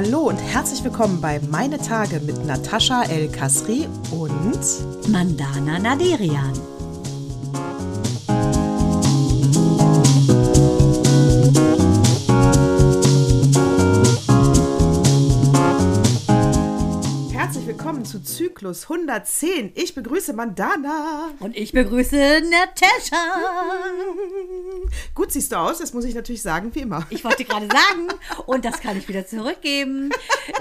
Hallo und herzlich willkommen bei Meine Tage mit Natascha El Kasri und Mandana Naderian. herzlich willkommen zu Zyklus 110. Ich begrüße Mandana. Und ich begrüße Natascha. Gut siehst du aus, das muss ich natürlich sagen, wie immer. Ich wollte gerade sagen, und das kann ich wieder zurückgeben.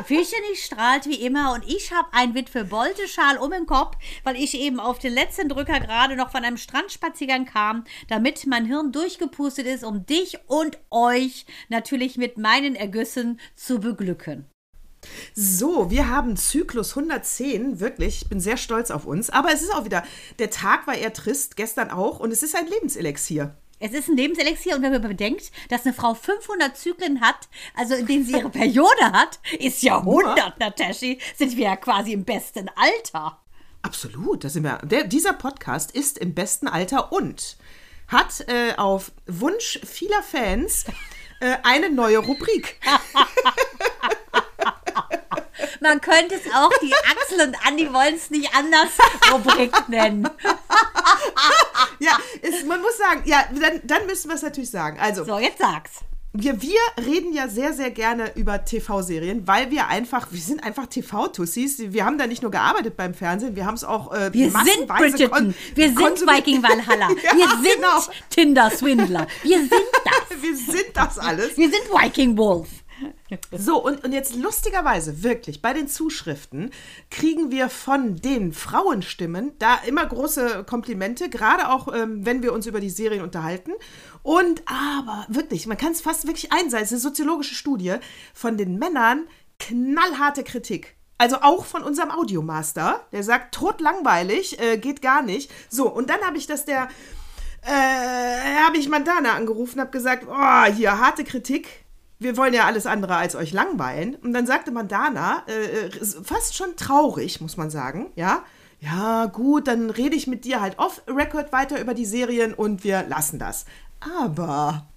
Fischchen strahlt wie immer und ich habe einen Witwe-Bolte-Schal um den Kopf, weil ich eben auf den letzten Drücker gerade noch von einem Strandspaziergang kam, damit mein Hirn durchgepustet ist, um dich und euch natürlich mit meinen Ergüssen zu beglücken. So, wir haben Zyklus 110, wirklich. Ich bin sehr stolz auf uns. Aber es ist auch wieder, der Tag war eher trist, gestern auch, und es ist ein Lebenselixier. Es ist ein Lebenselixier und wenn man bedenkt, dass eine Frau 500 Zyklen hat, also in denen sie ihre Periode hat, ist ja 100, Nataschi, sind wir ja quasi im besten Alter. Absolut, da sind wir. Der, dieser Podcast ist im besten Alter und hat äh, auf Wunsch vieler Fans äh, eine neue Rubrik. Man könnte es auch die Axel und Andi wollen es nicht anders Rubrik nennen. ja, es, man muss sagen, ja, dann, dann müssen wir es natürlich sagen. Also, so, jetzt sag's. Wir, wir reden ja sehr, sehr gerne über TV-Serien, weil wir einfach, wir sind einfach TV-Tussis. Wir haben da nicht nur gearbeitet beim Fernsehen, wir haben es auch äh, Wir sind Bridgerton, wir sind Viking Valhalla, ja, wir sind genau. Tinder-Swindler, wir sind das. wir sind das alles. Wir sind Viking Wolf. So, und, und jetzt lustigerweise, wirklich, bei den Zuschriften kriegen wir von den Frauenstimmen da immer große Komplimente, gerade auch, ähm, wenn wir uns über die Serien unterhalten. Und aber wirklich, man kann es fast wirklich einsehen, es ist eine soziologische Studie, von den Männern knallharte Kritik. Also auch von unserem Audiomaster, der sagt, totlangweilig, äh, geht gar nicht. So, und dann habe ich das der, äh, habe ich Mandana angerufen, habe gesagt, oh, hier, harte Kritik, wir wollen ja alles andere als euch langweilen. Und dann sagte Mandana, äh, äh, fast schon traurig, muss man sagen, ja. Ja, gut, dann rede ich mit dir halt off-Record weiter über die Serien und wir lassen das. Aber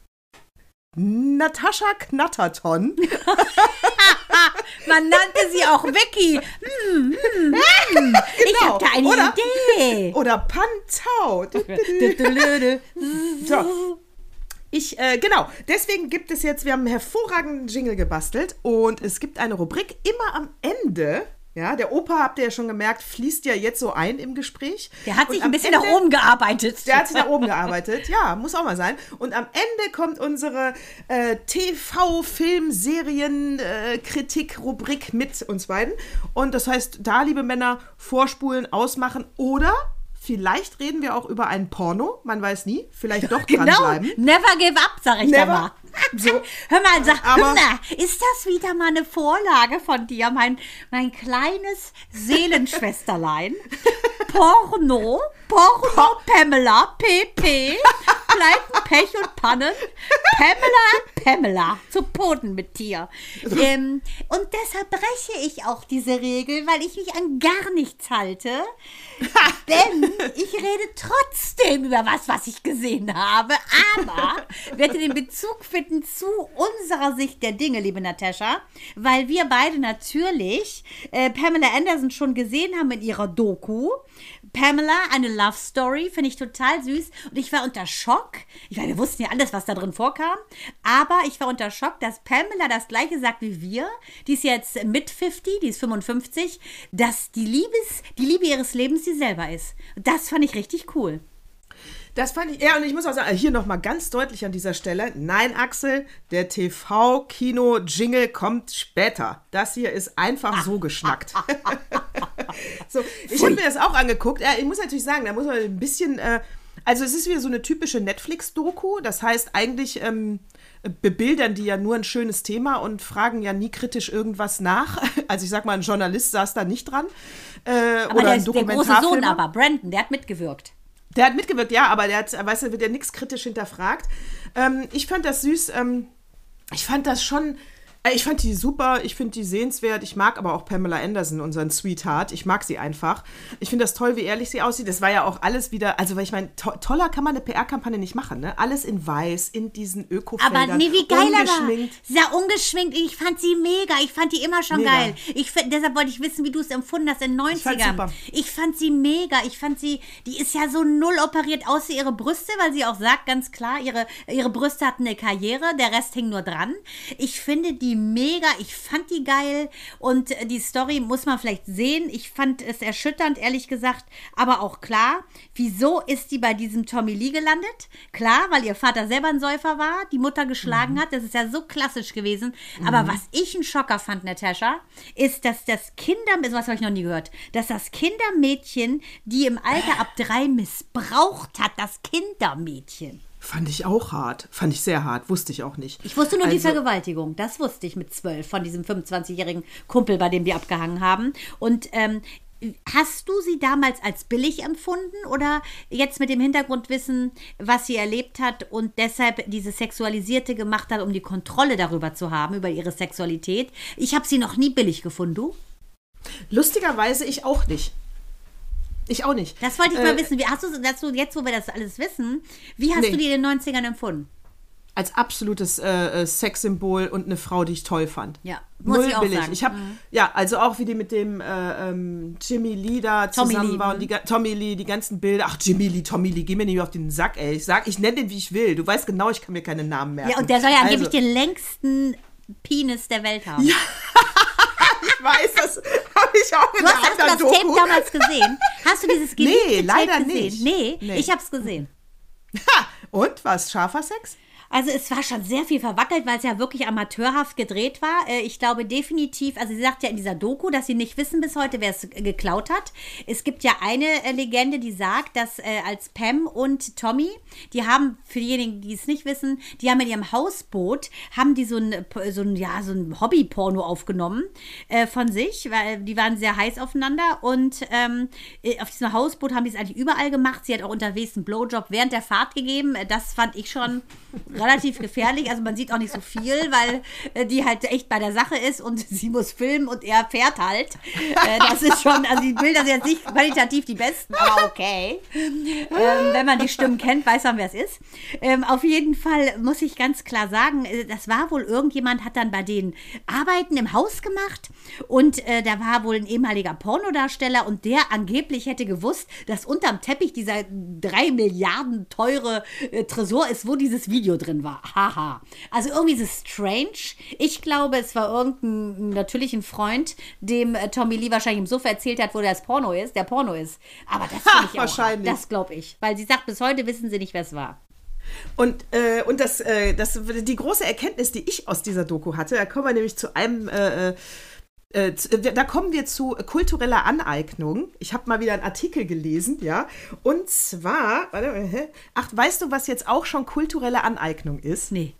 Natascha Knatterton. Man nannte sie auch Vicky. Hm, hm, hm. Ich genau. habe da eine oder, Idee. Oder Pantau. so. Ich, äh, genau, deswegen gibt es jetzt, wir haben einen hervorragenden Jingle gebastelt und es gibt eine Rubrik immer am Ende. Ja, der Opa, habt ihr ja schon gemerkt, fließt ja jetzt so ein im Gespräch. Der hat sich ein bisschen Ende, nach oben gearbeitet. Der hat sich nach oben gearbeitet, ja, muss auch mal sein. Und am Ende kommt unsere äh, TV-Film-Serien-Kritik-Rubrik äh, mit uns beiden. Und das heißt, da, liebe Männer, vorspulen, ausmachen oder Vielleicht reden wir auch über ein Porno, man weiß nie. Vielleicht doch genau. dranbleiben. Never give up, sag ich Never. da mal. So. Hör mal, sag, Aber, mal, ist das wieder mal eine Vorlage von dir, mein, mein kleines Seelenschwesterlein? Porno, Porno, Pamela, PP, Pleiten, Pech und Pannen, Pamela, Pamela, zu Boden mit dir. Ähm, und deshalb breche ich auch diese Regel, weil ich mich an gar nichts halte. Denn ich rede trotzdem über was, was ich gesehen habe, aber werde den Bezug finden zu unserer Sicht der Dinge, liebe Natascha, weil wir beide natürlich äh, Pamela Anderson schon gesehen haben in ihrer Doku. Pamela, eine Love Story, finde ich total süß. Und ich war unter Schock. Ich meine, wir wussten ja alles, was da drin vorkam. Aber ich war unter Schock, dass Pamela das gleiche sagt wie wir. Die ist jetzt mit 50, die ist 55, dass die, Liebes, die Liebe ihres Lebens sie selber ist. Das fand ich richtig cool. Das fand ich, ja, und ich muss auch sagen, hier nochmal ganz deutlich an dieser Stelle, nein, Axel, der TV-Kino-Jingle kommt später. Das hier ist einfach so geschnackt. so, ich habe mir das auch angeguckt. Ja, ich muss natürlich sagen, da muss man ein bisschen, äh, also es ist wieder so eine typische Netflix-Doku. Das heißt, eigentlich ähm, bebildern die ja nur ein schönes Thema und fragen ja nie kritisch irgendwas nach. Also ich sag mal, ein Journalist saß da nicht dran. Äh, aber oder der, ein der große Sohn aber, Brandon, der hat mitgewirkt. Der hat mitgewirkt, ja, aber der hat, weißt du, wird ja nichts kritisch hinterfragt. Ähm, ich fand das süß. Ähm, ich fand das schon ich fand die super, ich finde die sehenswert. Ich mag aber auch Pamela Anderson, unseren Sweetheart. Ich mag sie einfach. Ich finde das toll, wie ehrlich sie aussieht. Das war ja auch alles wieder, also weil ich meine, to toller kann man eine PR-Kampagne nicht machen, ne? Alles in weiß, in diesen Öko-Feldern. Aber nee, wie geil er war. Sehr ungeschminkt. Ich fand sie mega. Ich fand die immer schon mega. geil. Ich, deshalb wollte ich wissen, wie du es empfunden hast in den 90ern. Ich, ich fand sie mega. Ich fand sie, die ist ja so null operiert, außer ihre Brüste, weil sie auch sagt, ganz klar, ihre, ihre Brüste hatten eine Karriere, der Rest hing nur dran. Ich finde die mega, ich fand die geil und die Story muss man vielleicht sehen. Ich fand es erschütternd, ehrlich gesagt, aber auch klar, wieso ist die bei diesem Tommy Lee gelandet? Klar, weil ihr Vater selber ein Säufer war, die Mutter geschlagen mhm. hat, das ist ja so klassisch gewesen. Mhm. Aber was ich einen Schocker fand, Natascha, ist, dass das Kinder, was habe ich noch nie gehört, dass das Kindermädchen, die im Alter ab drei missbraucht hat, das Kindermädchen. Fand ich auch hart. Fand ich sehr hart. Wusste ich auch nicht. Ich wusste nur also, die Vergewaltigung. Das wusste ich mit zwölf von diesem 25-jährigen Kumpel, bei dem die abgehangen haben. Und ähm, Hast du sie damals als billig empfunden oder jetzt mit dem Hintergrundwissen, was sie erlebt hat und deshalb diese Sexualisierte gemacht hat, um die Kontrolle darüber zu haben, über ihre Sexualität? Ich habe sie noch nie billig gefunden, du? Lustigerweise ich auch nicht. Ich auch nicht. Das wollte ich mal äh, wissen. Wie hast du, dass du jetzt, wo wir das alles wissen, wie hast nee. du die in den 90ern empfunden? Als absolutes äh, äh, Sexsymbol und eine Frau, die ich toll fand. Ja, muss Null ich auch billig. sagen. Ich hab, mhm. Ja, also auch wie die mit dem äh, ähm, Jimmy Lee da Tommy zusammen war und die, Tommy Lee, die ganzen Bilder. Ach, Jimmy Lee, Tommy Lee, geh mir nicht auf den Sack, ey. Ich sag, ich nenne den, wie ich will. Du weißt genau, ich kann mir keine Namen merken. Ja, und der soll ja angeblich also. den längsten Penis der Welt haben. Ja. ich weiß, das habe ich auch in du hast, hast du das Doku. Tape damals gesehen? Hast du dieses Nee, leider Tape gesehen? nicht. Nee, nee. ich habe es gesehen. Ha, und was? Scharfer Sex? Also es war schon sehr viel verwackelt, weil es ja wirklich amateurhaft gedreht war. Äh, ich glaube definitiv, also sie sagt ja in dieser Doku, dass sie nicht wissen bis heute, wer es geklaut hat. Es gibt ja eine äh, Legende, die sagt, dass äh, als Pam und Tommy, die haben, für diejenigen, die es nicht wissen, die haben in ihrem Hausboot, haben die so ein, so ein, ja, so ein Hobby-Porno aufgenommen von sich, weil die waren sehr heiß aufeinander und ähm, auf diesem Hausboot haben die es eigentlich überall gemacht. Sie hat auch unterwegs einen Blowjob während der Fahrt gegeben. Das fand ich schon relativ gefährlich. Also man sieht auch nicht so viel, weil äh, die halt echt bei der Sache ist und sie muss filmen und er fährt halt. Äh, das ist schon, also die Bilder sind jetzt nicht qualitativ die besten, aber okay. Ähm, wenn man die Stimmen kennt, weiß man, wer es ist. Ähm, auf jeden Fall muss ich ganz klar sagen, äh, das war wohl irgendjemand, hat dann bei den Arbeiten im Haus gemacht und äh, da war wohl ein ehemaliger Pornodarsteller und der angeblich hätte gewusst, dass unterm Teppich dieser drei Milliarden teure äh, Tresor ist, wo dieses Video drin drin war. Haha. Also irgendwie ist es strange. Ich glaube, es war irgendein natürlichen Freund, dem äh, Tommy Lee wahrscheinlich im Sofa erzählt hat, wo das Porno ist, der Porno ist. Aber das finde ich wahrscheinlich. Auch, das glaube ich. Weil sie sagt, bis heute wissen sie nicht, wer es war. Und, äh, und das, äh, das, die große Erkenntnis, die ich aus dieser Doku hatte, da kommen wir nämlich zu einem äh, äh äh, da kommen wir zu kultureller Aneignung. Ich habe mal wieder einen Artikel gelesen, ja. Und zwar, warte, ach, weißt du, was jetzt auch schon kulturelle Aneignung ist? Nee.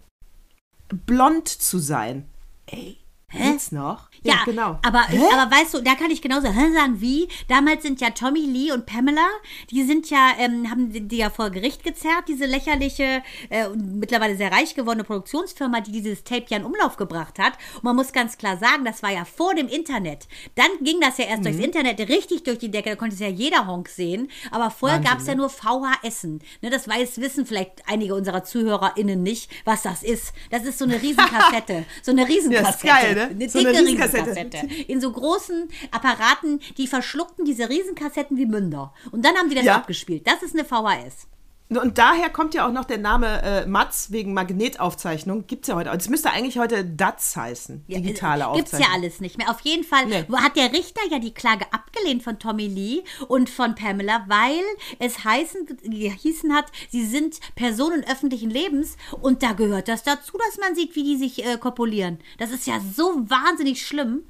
Blond zu sein. Ey. Hä? Geht's noch? Ja, ja, genau. Aber, aber weißt du, da kann ich genauso sagen wie. Damals sind ja Tommy Lee und Pamela, die sind ja, ähm, haben die ja vor Gericht gezerrt, diese lächerliche, äh, mittlerweile sehr reich gewordene Produktionsfirma, die dieses Tape ja in Umlauf gebracht hat. Und man muss ganz klar sagen, das war ja vor dem Internet. Dann ging das ja erst mhm. durchs Internet richtig durch die Decke, da konnte es ja jeder Honk sehen. Aber vorher gab es ja nur VHS. Ne, das weiß, wissen vielleicht einige unserer ZuhörerInnen nicht, was das ist. Das ist so eine Riesenkassette. so eine Riesenkassette. Ja, ist geil, ne? Eine so dicke eine Riesenkassette. In so großen Apparaten, die verschluckten diese Riesenkassetten wie Münder. Und dann haben die das ja. abgespielt. Das ist eine VHS. Und daher kommt ja auch noch der Name äh, Matz wegen Magnetaufzeichnung. Gibt es ja heute. Es müsste eigentlich heute DATS heißen, digitale ja, Aufzeichnung. Gibt es ja alles nicht mehr. Auf jeden Fall nee. hat der Richter ja die Klage abgelehnt von Tommy Lee und von Pamela, weil es heißen, hießen hat, sie sind Personen öffentlichen Lebens und da gehört das dazu, dass man sieht, wie die sich äh, kopulieren. Das ist ja so wahnsinnig schlimm.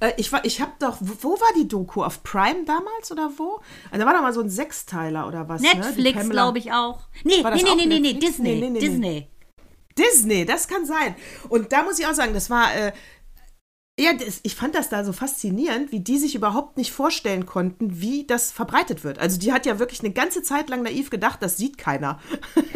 Äh, ich war, ich habe doch, wo war die Doku? Auf Prime damals oder wo? Also da war doch mal so ein Sechsteiler oder was? Ne? Netflix, ne? glaube ich auch. Nee, nee, nee, nee, nee, Disney. Nee, nee, Disney. Disney, das kann sein. Und da muss ich auch sagen, das war, äh, ja, das, ich fand das da so faszinierend, wie die sich überhaupt nicht vorstellen konnten, wie das verbreitet wird. Also die hat ja wirklich eine ganze Zeit lang naiv gedacht, das sieht keiner.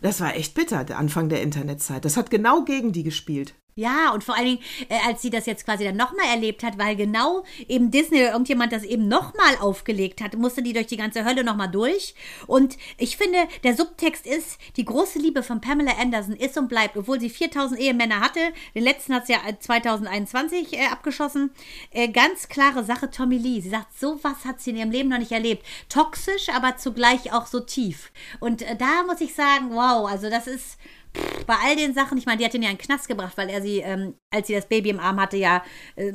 Das war echt bitter, der Anfang der Internetzeit. Das hat genau gegen die gespielt. Ja, und vor allen Dingen, äh, als sie das jetzt quasi dann nochmal erlebt hat, weil genau eben Disney oder irgendjemand das eben nochmal aufgelegt hat, musste die durch die ganze Hölle nochmal durch. Und ich finde, der Subtext ist, die große Liebe von Pamela Anderson ist und bleibt, obwohl sie 4000 Ehemänner hatte, den letzten hat sie ja 2021 äh, abgeschossen, äh, ganz klare Sache Tommy Lee. Sie sagt, sowas hat sie in ihrem Leben noch nicht erlebt. Toxisch, aber zugleich auch so tief. Und äh, da muss ich sagen, wow, also das ist bei all den Sachen, ich meine, die hat ihn ja in den Knast gebracht, weil er sie, ähm, als sie das Baby im Arm hatte, ja, äh,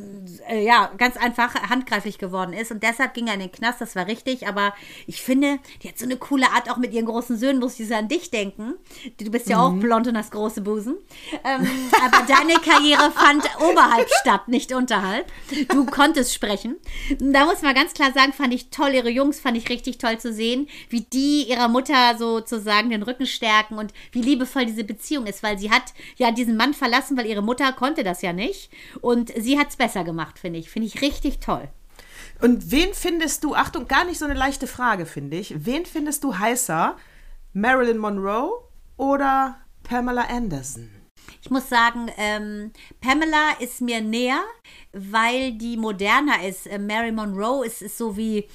äh, ja, ganz einfach handgreiflich geworden ist. Und deshalb ging er in den Knast, das war richtig. Aber ich finde, die hat so eine coole Art, auch mit ihren großen Söhnen, muss ich so an dich denken. Du bist ja mhm. auch blond und hast große Busen. Ähm, aber deine Karriere fand oberhalb statt, nicht unterhalb. Du konntest sprechen. Da muss man ganz klar sagen, fand ich toll, ihre Jungs fand ich richtig toll zu sehen, wie die ihrer Mutter sozusagen den Rücken stärken und wie liebevoll diese Beziehung ist, weil sie hat ja diesen Mann verlassen, weil ihre Mutter konnte das ja nicht. Und sie hat es besser gemacht, finde ich. Finde ich richtig toll. Und wen findest du, Achtung, gar nicht so eine leichte Frage, finde ich. Wen findest du heißer? Marilyn Monroe oder Pamela Anderson? Ich muss sagen, ähm, Pamela ist mir näher, weil die moderner ist. Äh, Mary Monroe ist, ist so wie,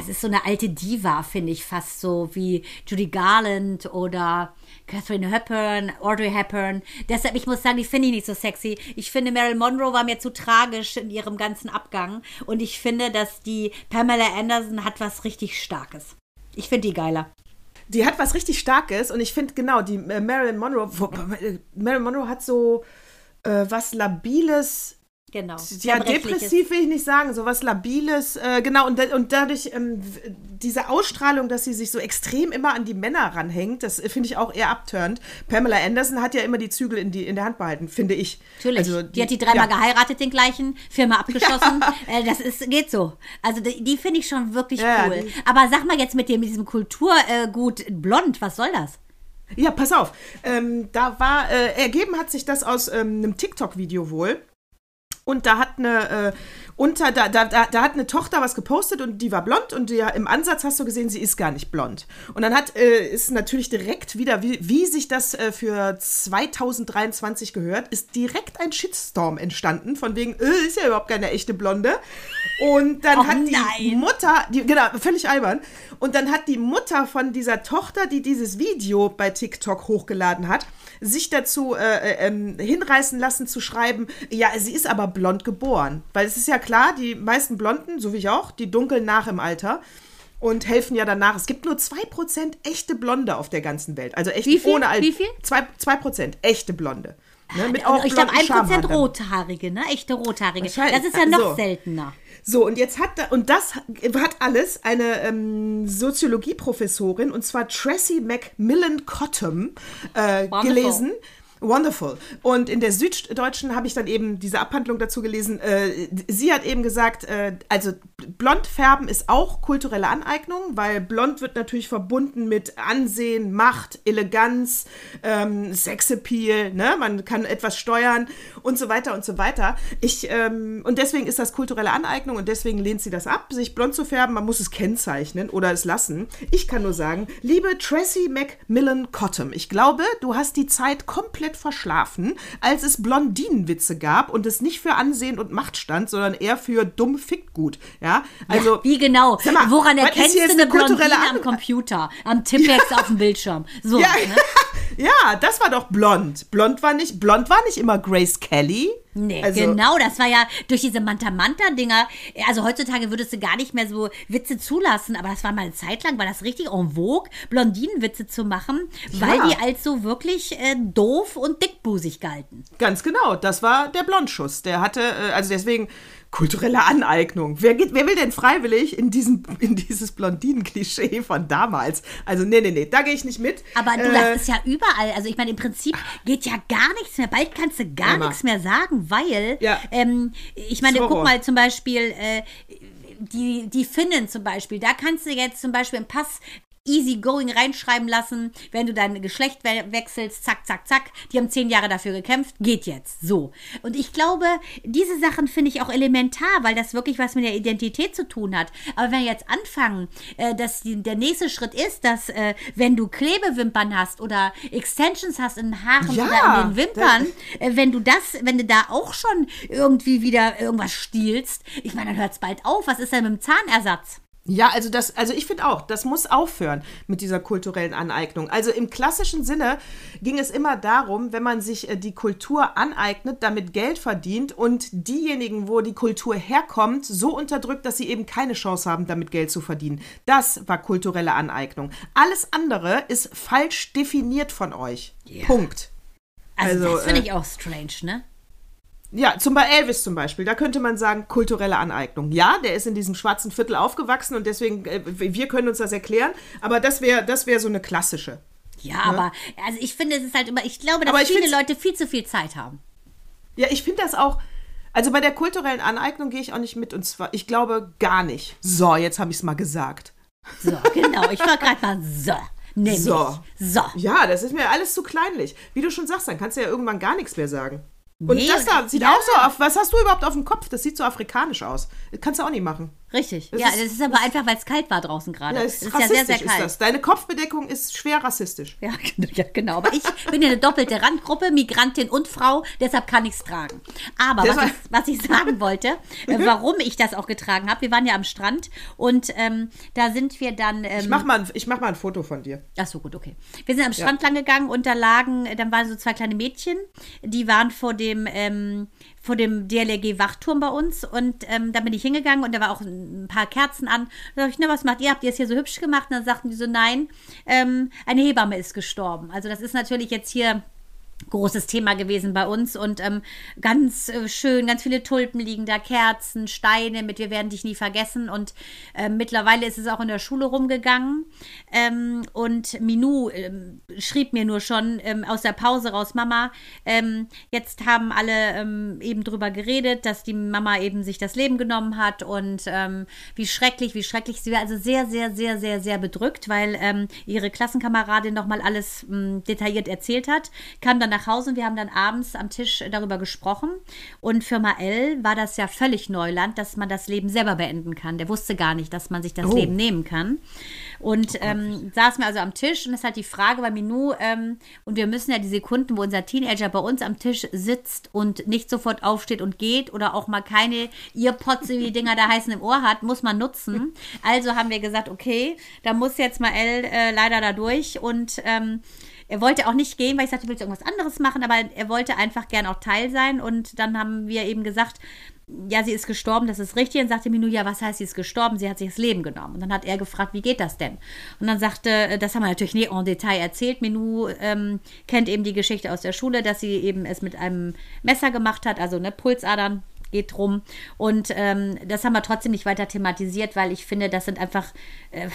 es ist so eine alte Diva, finde ich fast so wie Judy Garland oder Catherine Hepburn, Audrey Hepburn. Deshalb, ich muss sagen, die finde ich nicht so sexy. Ich finde, Marilyn Monroe war mir zu tragisch in ihrem ganzen Abgang. Und ich finde, dass die Pamela Anderson hat was richtig Starkes. Ich finde die geiler. Die hat was richtig Starkes und ich finde genau, die äh, Marilyn Monroe, wo, äh, Marilyn Monroe hat so äh, was Labiles, Genau. Ja, depressiv will ich nicht sagen, so was Labiles, äh, genau, und, und dadurch ähm, diese Ausstrahlung, dass sie sich so extrem immer an die Männer ranhängt, das finde ich auch eher abturnt. Pamela Anderson hat ja immer die Zügel in, die, in der Hand behalten, finde ich. Natürlich. Also, die, die, hat die dreimal ja. geheiratet, den gleichen, Firma abgeschossen. Ja. Äh, das ist, geht so. Also die, die finde ich schon wirklich ja, cool. Aber sag mal jetzt mit, dem, mit diesem Kulturgut äh, blond, was soll das? Ja, pass auf. Ähm, da war, äh, ergeben hat sich das aus ähm, einem TikTok-Video wohl. Und da hat eine äh, unter, da, da, da, da, hat eine Tochter was gepostet und die war blond und die, im Ansatz hast du gesehen, sie ist gar nicht blond. Und dann hat, äh, ist natürlich direkt wieder, wie, wie sich das äh, für 2023 gehört, ist direkt ein Shitstorm entstanden, von wegen, äh, ist ja überhaupt keine echte Blonde. Und dann oh, hat die nein. Mutter, die, genau, völlig albern, und dann hat die Mutter von dieser Tochter, die dieses Video bei TikTok hochgeladen hat, sich dazu äh, äh, ähm, hinreißen lassen zu schreiben, ja, sie ist aber blond geboren. Weil es ist ja klar, die meisten Blonden, so wie ich auch, die dunkeln nach im Alter und helfen ja danach. Es gibt nur 2% echte Blonde auf der ganzen Welt. Also echt wie viel? ohne Alter. Wie viel? 2%, 2 echte Blonde. Ne, mit auch ich glaube, 1% Rothaarige, ne? Echte Rothaarige. Das ist ja noch so. seltener. So, und jetzt hat, und das hat alles eine ähm, Soziologieprofessorin, und zwar Tracy Macmillan Cottom, äh, gelesen. Wonderful. Und in der Süddeutschen habe ich dann eben diese Abhandlung dazu gelesen. Äh, sie hat eben gesagt, äh, also Blondfärben ist auch kulturelle Aneignung, weil blond wird natürlich verbunden mit Ansehen, Macht, Eleganz, ähm, Sexappeal, ne? Man kann etwas steuern und so weiter und so weiter. Ich, ähm, und deswegen ist das kulturelle Aneignung und deswegen lehnt sie das ab, sich blond zu färben. Man muss es kennzeichnen oder es lassen. Ich kann nur sagen, liebe Tracy Macmillan Cottom, ich glaube, du hast die Zeit komplett komplett verschlafen, als es Blondinenwitze gab und es nicht für Ansehen und Macht stand, sondern eher für dumm fickt gut. Ja, also. Ja, wie genau? Mal, Woran erkennst du eine Blondine am Computer? Am Tippex auf dem Bildschirm. So. Ja, ne? Ja, das war doch blond. Blond war nicht, blond war nicht immer Grace Kelly. Nee, also, genau, das war ja durch diese Manta-Manta-Dinger. Also heutzutage würdest du gar nicht mehr so Witze zulassen, aber das war mal eine Zeit lang, war das richtig en vogue, Blondinenwitze zu machen, ja. weil die als so wirklich äh, doof und dickbusig galten. Ganz genau, das war der Blondschuss. Der hatte, äh, also deswegen kulturelle Aneignung. Wer, geht, wer will denn freiwillig in, diesen, in dieses Blondinen-Klischee von damals? Also, nee, nee, nee, da gehe ich nicht mit. Aber du, äh, das ist ja überall. Also, ich meine, im Prinzip geht ja gar nichts mehr. Bald kannst du gar Emma. nichts mehr sagen, weil, ja. ähm, ich meine, guck mal zum Beispiel, äh, die, die Finnen zum Beispiel, da kannst du jetzt zum Beispiel im Pass easy going reinschreiben lassen, wenn du dein Geschlecht we wechselst, zack, zack, zack. Die haben zehn Jahre dafür gekämpft, geht jetzt. So. Und ich glaube, diese Sachen finde ich auch elementar, weil das wirklich was mit der Identität zu tun hat. Aber wenn wir jetzt anfangen, äh, dass die, der nächste Schritt ist, dass äh, wenn du Klebewimpern hast oder Extensions hast in den Haaren ja, oder in den Wimpern, äh, wenn du das, wenn du da auch schon irgendwie wieder irgendwas stiehlst, ich meine, dann hört es bald auf. Was ist denn mit dem Zahnersatz? Ja, also das, also ich finde auch, das muss aufhören mit dieser kulturellen Aneignung. Also im klassischen Sinne ging es immer darum, wenn man sich äh, die Kultur aneignet, damit Geld verdient und diejenigen, wo die Kultur herkommt, so unterdrückt, dass sie eben keine Chance haben, damit Geld zu verdienen. Das war kulturelle Aneignung. Alles andere ist falsch definiert von euch. Ja. Punkt. Also, also das finde äh, ich auch strange, ne? Ja, zum Beispiel Elvis zum Beispiel, da könnte man sagen, kulturelle Aneignung. Ja, der ist in diesem schwarzen Viertel aufgewachsen und deswegen, äh, wir können uns das erklären, aber das wäre das wär so eine klassische. Ja, ne? aber also ich finde, es ist halt immer, ich glaube, dass viele Leute viel zu viel Zeit haben. Ja, ich finde das auch, also bei der kulturellen Aneignung gehe ich auch nicht mit und zwar, ich glaube gar nicht. So, jetzt habe ich es mal gesagt. So, genau, ich war gerade mal so. Nämlich. So. so. Ja, das ist mir alles zu kleinlich. Wie du schon sagst, dann kannst du ja irgendwann gar nichts mehr sagen. Und nee, das da sieht ja. auch so auf. Was hast du überhaupt auf dem Kopf? Das sieht so afrikanisch aus. Das kannst du auch nicht machen. Richtig. Das ja, ist, das ist aber das einfach, weil es kalt war draußen gerade. Ja, es ist, ist ja sehr, sehr kalt. Das. Deine Kopfbedeckung ist schwer rassistisch. Ja, ja, genau. Aber ich bin ja eine doppelte Randgruppe, Migrantin und Frau, deshalb kann ich es tragen. Aber was ich, was ich, sagen wollte, äh, warum ich das auch getragen habe, wir waren ja am Strand und ähm, da sind wir dann. Ähm, ich, mach mal ein, ich mach mal ein Foto von dir. Ach so, gut, okay. Wir sind am Strand ja. lang gegangen und da lagen, dann waren so zwei kleine Mädchen, die waren vor dem. Ähm, vor dem DLRG-Wachturm bei uns und ähm, da bin ich hingegangen und da war auch ein paar Kerzen an. Da sag ich, na, was macht ihr? Habt ihr es hier so hübsch gemacht? Und dann sagten die so, nein, ähm, eine Hebamme ist gestorben. Also das ist natürlich jetzt hier großes Thema gewesen bei uns. Und ähm, ganz äh, schön, ganz viele Tulpen liegen da, Kerzen, Steine mit Wir werden dich nie vergessen. Und äh, mittlerweile ist es auch in der Schule rumgegangen. Ähm, und Minou ähm, schrieb mir nur schon ähm, aus der Pause raus, Mama, ähm, jetzt haben alle ähm, eben drüber geredet, dass die Mama eben sich das Leben genommen hat. Und wie schrecklich, wie schrecklich. Sie war, also sehr, sehr, sehr, sehr, sehr bedrückt, weil ihre Klassenkameradin nochmal alles detailliert erzählt hat, kam dann nach Hause und wir haben dann abends am Tisch darüber gesprochen. Und für Mael war das ja völlig Neuland, dass man das Leben selber beenden kann. Der wusste gar nicht, dass man sich das oh. Leben nehmen kann. Und ähm, saßen wir also am Tisch und ist halt die Frage bei Minou, ähm, und wir müssen ja die Sekunden, wo unser Teenager bei uns am Tisch sitzt und nicht sofort aufsteht und geht oder auch mal keine Earpods, wie die Dinger da heißen, im Ohr hat, muss man nutzen. Also haben wir gesagt, okay, da muss jetzt Mael äh, leider da durch und ähm, er wollte auch nicht gehen, weil ich sagte, du willst irgendwas anderes machen, aber er wollte einfach gern auch Teil sein. Und dann haben wir eben gesagt, ja, sie ist gestorben, das ist richtig. Und sagte Minu, ja, was heißt, sie ist gestorben? Sie hat sich das Leben genommen. Und dann hat er gefragt, wie geht das denn? Und dann sagte, das haben wir natürlich nie en Detail erzählt. Minu ähm, kennt eben die Geschichte aus der Schule, dass sie eben es mit einem Messer gemacht hat, also ne, Pulsadern geht drum. Und ähm, das haben wir trotzdem nicht weiter thematisiert, weil ich finde, das sind einfach äh,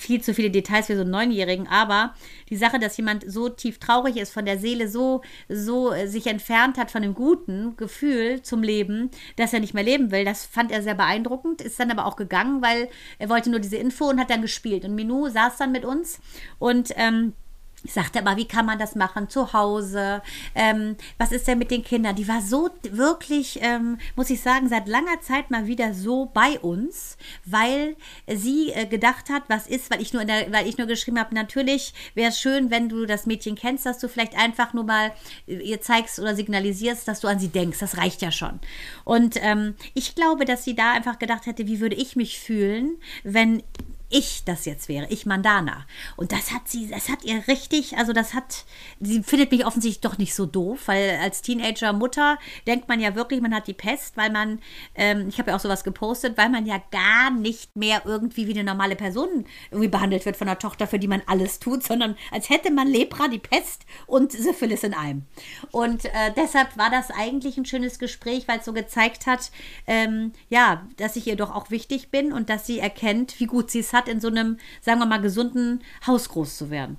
viel zu viele Details für so einen Neunjährigen, aber die Sache, dass jemand so tief traurig ist, von der Seele so, so äh, sich entfernt hat von dem guten Gefühl zum Leben, dass er nicht mehr leben will, das fand er sehr beeindruckend, ist dann aber auch gegangen, weil er wollte nur diese Info und hat dann gespielt. Und Minou saß dann mit uns und ähm, ich sagte aber, wie kann man das machen zu Hause? Ähm, was ist denn mit den Kindern? Die war so wirklich, ähm, muss ich sagen, seit langer Zeit mal wieder so bei uns, weil sie äh, gedacht hat, was ist, weil ich nur, der, weil ich nur geschrieben habe, natürlich wäre es schön, wenn du das Mädchen kennst, dass du vielleicht einfach nur mal äh, ihr zeigst oder signalisierst, dass du an sie denkst. Das reicht ja schon. Und ähm, ich glaube, dass sie da einfach gedacht hätte, wie würde ich mich fühlen, wenn ich das jetzt wäre, ich Mandana. Und das hat sie, das hat ihr richtig, also das hat, sie findet mich offensichtlich doch nicht so doof, weil als Teenager-Mutter denkt man ja wirklich, man hat die Pest, weil man, ähm, ich habe ja auch sowas gepostet, weil man ja gar nicht mehr irgendwie wie eine normale Person irgendwie behandelt wird von der Tochter, für die man alles tut, sondern als hätte man Lepra, die Pest und Syphilis in einem. Und äh, deshalb war das eigentlich ein schönes Gespräch, weil es so gezeigt hat, ähm, ja, dass ich ihr doch auch wichtig bin und dass sie erkennt, wie gut sie es hat hat, in so einem, sagen wir mal, gesunden Haus groß zu werden?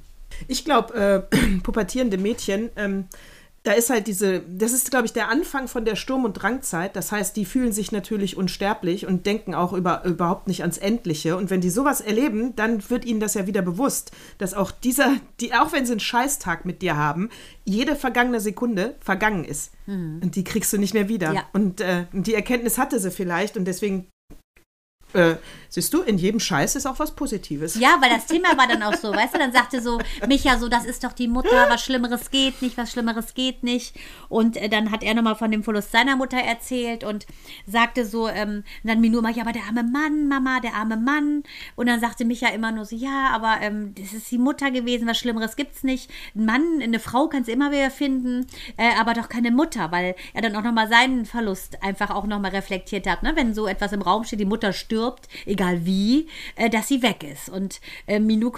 Ich glaube, äh, pubertierende Mädchen ähm, da ist halt diese, das ist, glaube ich, der Anfang von der Sturm- und Drangzeit. Das heißt, die fühlen sich natürlich unsterblich und denken auch über, überhaupt nicht ans Endliche. Und wenn die sowas erleben, dann wird ihnen das ja wieder bewusst, dass auch dieser, die, auch wenn sie einen Scheißtag mit dir haben, jede vergangene Sekunde vergangen ist. Mhm. Und die kriegst du nicht mehr wieder. Ja. Und äh, die Erkenntnis hatte sie vielleicht und deswegen äh, siehst du, in jedem Scheiß ist auch was Positives. Ja, weil das Thema war dann auch so, weißt du, dann sagte so Micha so, das ist doch die Mutter, was Schlimmeres geht nicht, was Schlimmeres geht nicht. Und äh, dann hat er nochmal von dem Verlust seiner Mutter erzählt und sagte so, ähm, dann Minur mal, ja, aber der arme Mann, Mama, der arme Mann. Und dann sagte Micha immer nur so, ja, aber ähm, das ist die Mutter gewesen, was Schlimmeres gibt's nicht. Ein Mann, eine Frau kannst du immer wieder finden, äh, aber doch keine Mutter, weil er dann auch nochmal seinen Verlust einfach auch nochmal reflektiert hat, ne? wenn so etwas im Raum steht, die Mutter stirbt stirbt, egal wie, äh, dass sie weg ist. Und äh, Minou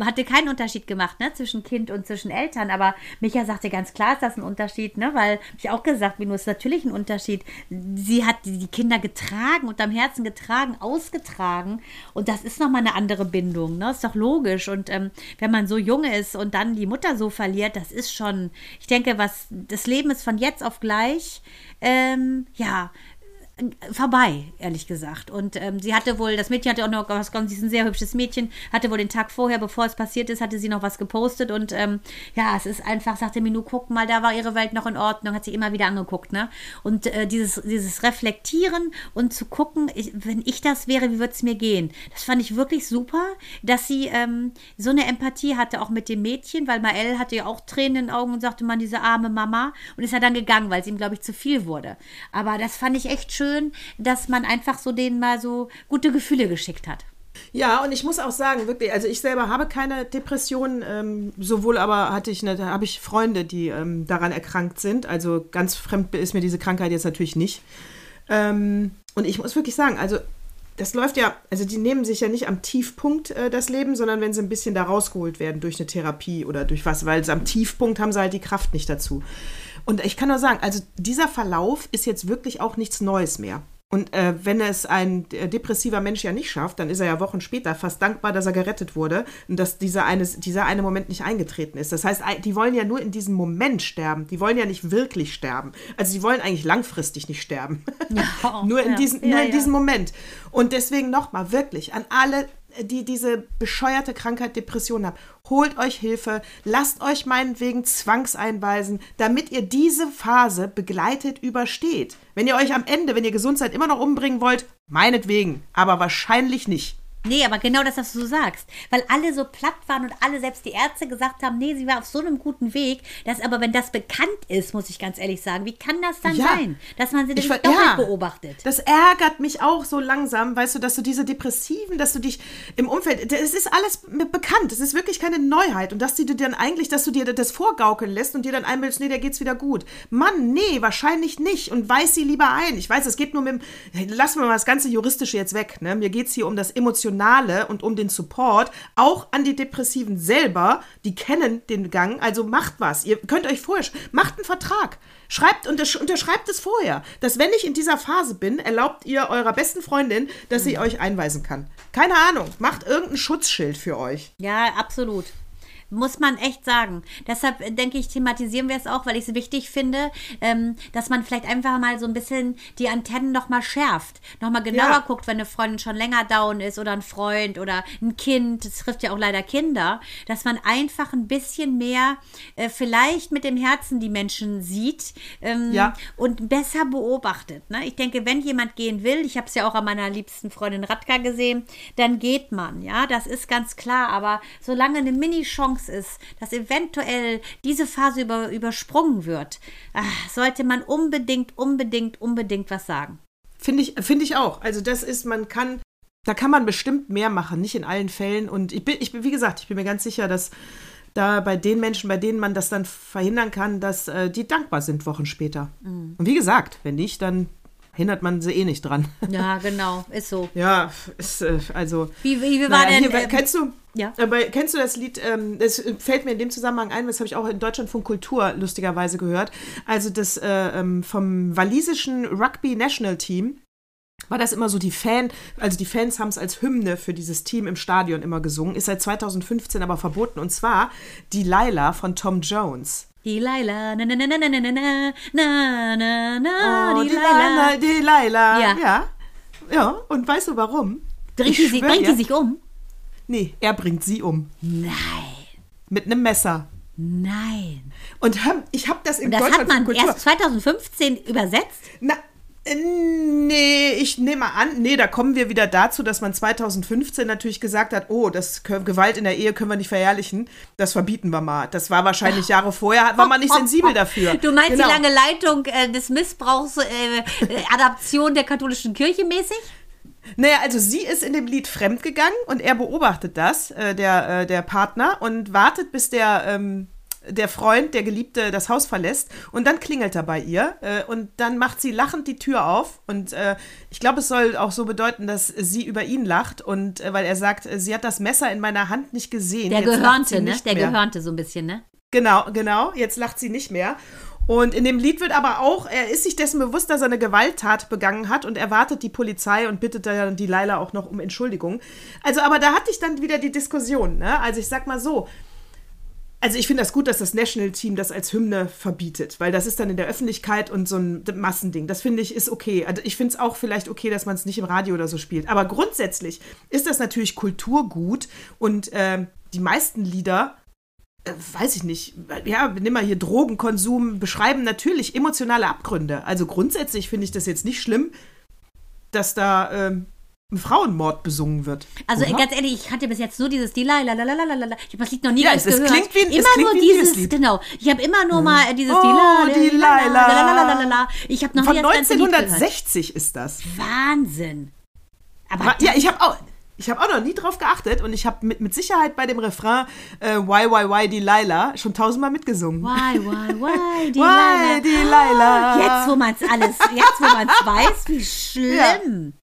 hatte keinen Unterschied gemacht ne, zwischen Kind und zwischen Eltern. Aber Micha sagte ganz klar, ist das ein Unterschied, ne? weil ich auch gesagt, Minou ist natürlich ein Unterschied. Sie hat die Kinder getragen und am Herzen getragen, ausgetragen. Und das ist nochmal eine andere Bindung. Ne? Ist doch logisch. Und ähm, wenn man so jung ist und dann die Mutter so verliert, das ist schon, ich denke, was das Leben ist von jetzt auf gleich. Ähm, ja, vorbei, ehrlich gesagt. Und ähm, sie hatte wohl, das Mädchen hatte auch noch was, sie ist ein sehr hübsches Mädchen, hatte wohl den Tag vorher, bevor es passiert ist, hatte sie noch was gepostet und ähm, ja, es ist einfach, sagte Minu, guck mal, da war ihre Welt noch in Ordnung, hat sie immer wieder angeguckt, ne? Und äh, dieses, dieses Reflektieren und zu gucken, ich, wenn ich das wäre, wie würde es mir gehen? Das fand ich wirklich super, dass sie ähm, so eine Empathie hatte, auch mit dem Mädchen, weil Mael hatte ja auch Tränen in den Augen und sagte man, diese arme Mama und ist ja dann gegangen, weil es ihm, glaube ich, zu viel wurde. Aber das fand ich echt schön schön, dass man einfach so denen mal so gute Gefühle geschickt hat. Ja, und ich muss auch sagen, wirklich, also ich selber habe keine Depressionen, ähm, sowohl aber hatte ich, ne, habe ich Freunde, die ähm, daran erkrankt sind. Also ganz fremd ist mir diese Krankheit jetzt natürlich nicht. Ähm, und ich muss wirklich sagen, also das läuft ja, also die nehmen sich ja nicht am Tiefpunkt äh, das Leben, sondern wenn sie ein bisschen da rausgeholt werden durch eine Therapie oder durch was, weil am Tiefpunkt haben sie halt die Kraft nicht dazu. Und ich kann nur sagen, also dieser Verlauf ist jetzt wirklich auch nichts Neues mehr. Und äh, wenn es ein äh, depressiver Mensch ja nicht schafft, dann ist er ja Wochen später fast dankbar, dass er gerettet wurde und dass dieser eine, dieser eine Moment nicht eingetreten ist. Das heißt, die wollen ja nur in diesem Moment sterben. Die wollen ja nicht wirklich sterben. Also die wollen eigentlich langfristig nicht sterben. Ja, nur in, ja. diesen, nur ja, in diesem Moment. Und deswegen nochmal wirklich an alle die diese bescheuerte Krankheit Depression haben, holt euch Hilfe, lasst euch meinetwegen zwangseinweisen, damit ihr diese Phase begleitet übersteht. Wenn ihr euch am Ende, wenn ihr gesund seid, immer noch umbringen wollt, meinetwegen, aber wahrscheinlich nicht. Nee, aber genau das, was du so sagst. Weil alle so platt waren und alle, selbst die Ärzte, gesagt haben, nee, sie war auf so einem guten Weg. Dass aber, wenn das bekannt ist, muss ich ganz ehrlich sagen, wie kann das dann ja. sein, dass man sie nicht doppelt ja, beobachtet? Das ärgert mich auch so langsam, weißt du, dass du diese Depressiven, dass du dich im Umfeld, es ist alles bekannt, es ist wirklich keine Neuheit. Und dass du dir dann eigentlich, dass du dir das vorgaukeln lässt und dir dann einbildest, nee, der geht's wieder gut. Mann, nee, wahrscheinlich nicht. Und weiß sie lieber ein. Ich weiß, es geht nur mit dem, lassen wir mal das ganze Juristische jetzt weg. Ne? Mir geht's hier um das Emotionale Emotionale und um den Support, auch an die Depressiven selber, die kennen den Gang, also macht was. Ihr könnt euch vorher, macht einen Vertrag. Schreibt, untersch unterschreibt es vorher, dass wenn ich in dieser Phase bin, erlaubt ihr eurer besten Freundin, dass sie euch einweisen kann. Keine Ahnung, macht irgendein Schutzschild für euch. Ja, absolut. Muss man echt sagen. Deshalb äh, denke ich, thematisieren wir es auch, weil ich es wichtig finde, ähm, dass man vielleicht einfach mal so ein bisschen die Antennen nochmal schärft. Nochmal genauer ja. guckt, wenn eine Freundin schon länger down ist oder ein Freund oder ein Kind. Das trifft ja auch leider Kinder. Dass man einfach ein bisschen mehr äh, vielleicht mit dem Herzen die Menschen sieht ähm, ja. und besser beobachtet. Ne? Ich denke, wenn jemand gehen will, ich habe es ja auch an meiner liebsten Freundin Radka gesehen, dann geht man. Ja, das ist ganz klar. Aber solange eine Mini-Chance Chance ist, dass eventuell diese Phase über, übersprungen wird, ach, sollte man unbedingt, unbedingt, unbedingt was sagen. Finde ich, finde ich auch. Also das ist, man kann, da kann man bestimmt mehr machen, nicht in allen Fällen. Und ich bin, ich bin, wie gesagt, ich bin mir ganz sicher, dass da bei den Menschen, bei denen man das dann verhindern kann, dass äh, die dankbar sind Wochen später. Mhm. Und wie gesagt, wenn nicht, dann hindert man sie eh nicht dran. Ja, genau, ist so. Ja, ist, äh, also. Wie, wie, wie war naja, denn. Hier, ähm, kennst du? Ja. Aber kennst du das Lied? Ähm, das fällt mir in dem Zusammenhang ein, das habe ich auch in Deutschland von Kultur lustigerweise gehört. Also das äh, ähm, vom walisischen Rugby National Team war das immer so die Fan, also die Fans haben es als Hymne für dieses Team im Stadion immer gesungen, ist seit 2015 aber verboten und zwar die Laila von Tom Jones. Die Laila, na na na na na na na na na na Oh, die die Laila. Laila, die Laila. Ja. ja. Ja, und weißt du warum? Bringt Ich die, sie, schwör bringt dir. die sich um? Nee, er bringt sie um. Nein, Mit einem Messer. nein. Und hör, ich habe das in Und das hat man Kultur. erst 2015 übersetzt? Na, nee, ich nehme an, nee, da kommen wir wieder dazu, dass man 2015 natürlich gesagt hat, oh, das Gewalt in der Ehe können wir nicht verherrlichen, das verbieten wir mal. Das war wahrscheinlich Jahre vorher, war man nicht sensibel dafür. Du meinst Genau. die lange Leitung äh, des Missbrauchs, äh, äh, Adaption der katholischen Kirche mäßig? Naja, also sie ist in dem Lied fremdgegangen und er beobachtet das, äh, der, äh, der Partner, und wartet, bis der, ähm, der Freund, der Geliebte, das Haus verlässt. Und dann klingelt er bei ihr äh, und dann macht sie lachend die Tür auf. Und äh, ich glaube, es soll auch so bedeuten, dass sie über ihn lacht. Und äh, weil er sagt, äh, sie hat das Messer in meiner Hand nicht gesehen. Der Jetzt Gehörnte, ne? Der mehr. Gehörnte so ein bisschen, ne? Genau, genau. Jetzt lacht sie nicht mehr. Und in dem Lied wird aber auch, er ist sich dessen bewusst, dass er eine Gewalttat begangen hat und erwartet die Polizei und bittet dann die Leila auch noch um Entschuldigung. Also, aber da hatte ich dann wieder die Diskussion, ne? Also ich sag mal so, also ich finde das gut, dass das National Team das als Hymne verbietet, weil das ist dann in der Öffentlichkeit und so ein Massending. Das finde ich ist okay. Also ich finde es auch vielleicht okay, dass man es nicht im Radio oder so spielt. Aber grundsätzlich ist das natürlich Kulturgut und ähm, die meisten Lieder äh, weiß ich nicht, ja, nimm mal hier Drogenkonsum, beschreiben natürlich emotionale Abgründe. Also grundsätzlich finde ich das jetzt nicht schlimm, dass da ähm, ein Frauenmord besungen wird. Also Oder? ganz ehrlich, ich hatte bis jetzt nur dieses Dila, la, la, la, la, la, la. Ich habe das Lied noch nie Ja, ganz es- es gehört. klingt wie ein- es immer klingt nur dieses, Liebeslied. genau. Ich habe immer nur mal äh, dieses Oh, Dila, die la, la, la, la, la, la, Laila. la. Ich habe noch Von nie das ganze Lied gehört. 1960 ist das. Wahnsinn. Aber Ja, ich habe auch. Ich habe auch noch nie drauf geachtet und ich habe mit, mit Sicherheit bei dem Refrain äh, Why, Why, Why, die Laila schon tausendmal mitgesungen. Why, why, why, die Why, die Laila. Jetzt, wo man es alles, jetzt, wo man es weiß, wie schlimm.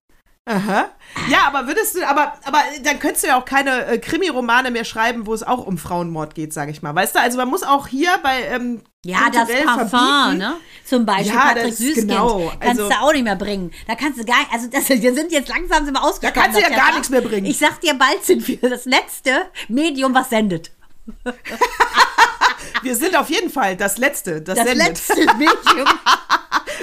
Aha. Ja, aber würdest du, aber, aber dann könntest du ja auch keine äh, Krimi-Romane mehr schreiben, wo es auch um Frauenmord geht, sage ich mal. Weißt du, also man muss auch hier bei ähm, Ja, das Parfum, verbieten. ne? Zum Beispiel Ja, Patrick Süßkind. genau, Kannst also- du auch nicht mehr bringen. Da kannst du gar also das, wir sind jetzt langsam sind wir ausgesprochen. kannst du ja gar nichts mehr bringen. Ich sag dir, bald sind wir das letzte Medium, was sendet. Wir sind auf jeden Fall das Letzte, das, Das sendet. letzte Medium.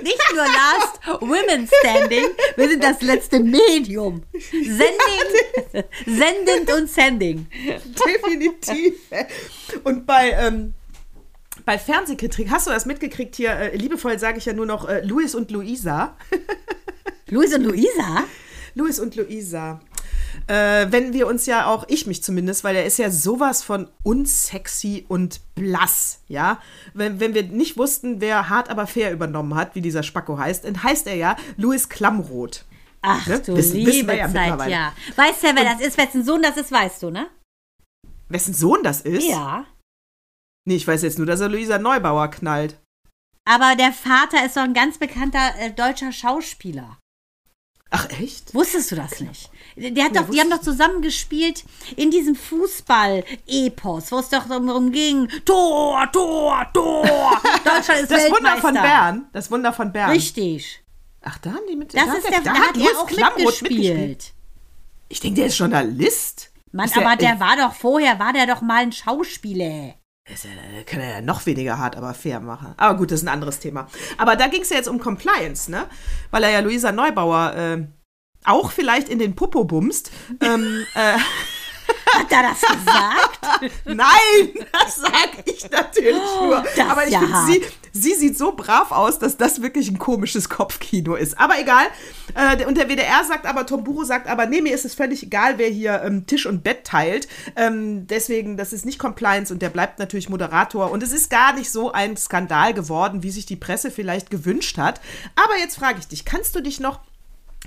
Nicht nur Last Women Standing, wir sind das letzte Medium. Sending, sendend und sending. Definitiv. Und bei, ähm, bei Fernsehkritik, hast du das mitgekriegt hier? Äh, liebevoll sage ich ja nur noch äh, Louis und Luisa. Luis und Luisa? Louis und Luisa. Äh, wenn wir uns ja auch, ich mich zumindest, weil er ist ja sowas von unsexy und blass, ja. Wenn, wenn wir nicht wussten, wer hart aber fair übernommen hat, wie dieser Spacko heißt, dann heißt er ja Louis Klammroth. Ach Ne? du Wissen- liebe wissen wir ja Zeit, ja. Weißt du, wer das ist, wessen Sohn das ist, weißt du, ne? Wessen Sohn das ist? Ja. Nee, ich weiß jetzt nur, dass er Luisa Neubauer knallt. Aber der Vater ist doch ein ganz bekannter äh, deutscher Schauspieler. Ach, echt? Wusstest du das nicht? Der hat doch, die haben doch zusammen gespielt in diesem Fußball-Epos, wo es doch darum ging, Tor, Tor, Tor, Deutschland ist Das Weltmeister. Wunder von Bern. Das Wunder von Bern. Richtig. Ach, da haben die mit Das da ist hat der, da hat Louis er auch Klammroth mitgespielt. Ich denke, der ist Journalist. Mann, der- aber der äh, war doch vorher, war der doch mal ein Schauspieler. Ist ja, kann er ja noch weniger hart, aber fair machen. Aber gut, das ist ein anderes Thema. Aber da ging es ja jetzt um Compliance, ne? Weil er ja Luisa Neubauer äh, auch vielleicht in den Popo bumst. ähm, äh, Hat er das gesagt? nein, das sag ich natürlich nur. Oh, das Aber ich ja finde, sie, sie sieht so brav aus, dass das wirklich ein komisches Kopfkino ist. Aber egal. Äh, und der WDR sagt aber, Tomburo sagt aber, nee, mir ist es völlig egal, wer hier ähm, Tisch und Bett teilt. Ähm, deswegen, das ist nicht Compliance und der bleibt natürlich Moderator. Und es ist gar nicht so ein Skandal geworden, wie sich die Presse vielleicht gewünscht hat. Aber jetzt frage ich dich, kannst du dich noch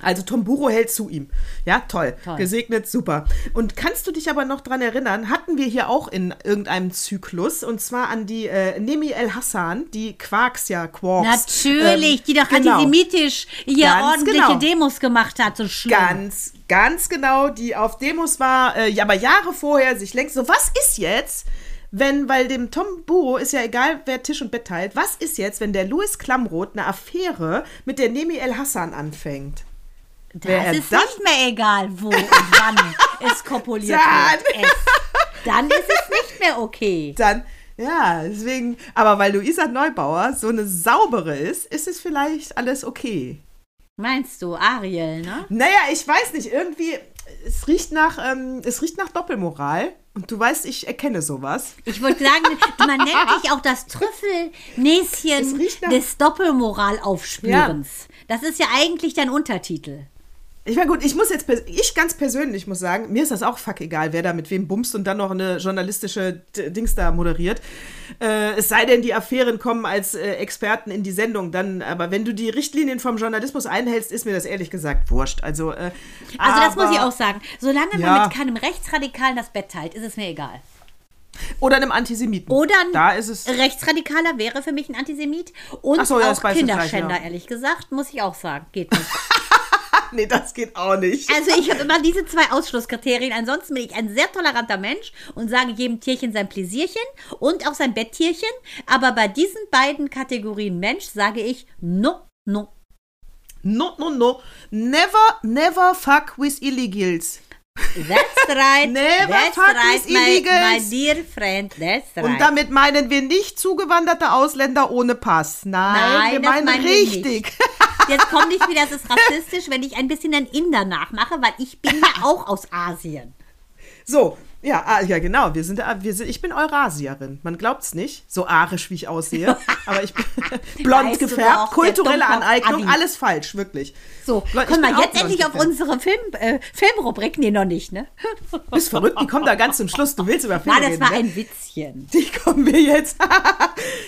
also Tomburo hält zu ihm. Ja, toll. Toll. Gesegnet, super. Und kannst du dich aber noch dran erinnern, hatten wir hier auch in irgendeinem Zyklus, und zwar an die äh, Nemi El Hassan, die Quarks ja Quarks. Natürlich, ähm, die doch genau. antisemitisch hier Ganz ordentliche genau. Demos gemacht hat, so schlimm. Ganz, ganz genau, die auf Demos war, äh, ja, aber Jahre vorher sich längst so, was ist jetzt, wenn, weil dem Tom Buro ist ja egal, wer Tisch und Bett teilt, was ist jetzt, wenn der Louis Klamroth eine Affäre mit der Nemi El Hassan anfängt? Das ist dann- nicht mehr egal, wo und wann es kopuliert wird. Es. Dann ist es nicht mehr okay. Dann, Ja, deswegen, aber weil Luisa Neubauer so eine saubere ist, ist es vielleicht alles okay. Meinst du, Ariel, ne? Naja, ich weiß nicht, irgendwie, es riecht nach, ähm, es riecht nach Doppelmoral. Und du weißt, ich erkenne sowas. Ich wollte sagen, man nennt dich auch das Trüffelnäschen des Doppelmoralaufspürens. Ja. Das ist ja eigentlich dein Untertitel. Ich meine, gut, ich muss jetzt, ich ganz persönlich muss sagen, mir ist das auch fuck egal, wer da mit wem bumst und dann noch eine journalistische Dings da moderiert. Äh, es sei denn, die Affären kommen als äh, Experten in die Sendung, dann, aber wenn du die Richtlinien vom Journalismus einhältst, ist mir das ehrlich gesagt wurscht. Also, äh, also das muss ich auch sagen. Solange ja. man mit keinem Rechtsradikalen das Bett teilt, ist es mir egal. Oder einem Antisemiten. Oder ein da ist es Rechtsradikaler wäre für mich ein Antisemit. Und so, ja, auch Kinderschänder, gleich, ja. ehrlich gesagt, muss ich auch sagen. Geht nicht. nee, das geht auch nicht. Also ich habe immer diese zwei Ausschlusskriterien. Ansonsten bin ich ein sehr toleranter Mensch und sage jedem Tierchen sein Pläsierchen und auch sein Betttierchen. Aber bei diesen beiden Kategorien Mensch sage ich no, no. No, no, no. Never, never fuck with illegals. That's right. Never That's fuck right, with my, my dear friend. That's right. Und damit meinen wir nicht zugewanderte Ausländer ohne Pass. Nein, Nein wir meinen richtig. Jetzt komm nicht wieder, es ist rassistisch, wenn ich ein bisschen einen Inder nachmache, weil ich bin ja auch aus Asien. So, ja, ah, ja, genau. Wir sind, wir sind, ich bin Eurasierin. Man glaubt es nicht, so arisch wie ich aussehe. Aber ich bin blond weißt gefärbt, kulturelle Aneignung, Abi. alles falsch, wirklich. So, blond, kommen wir jetzt endlich auf unsere Film, äh, Filmrubrik? Nee, noch nicht, ne? Bist verrückt, die kommen da ganz zum Schluss. Du willst über Filme Na, das reden, war ne? ein Witzchen. Die kommen wir jetzt.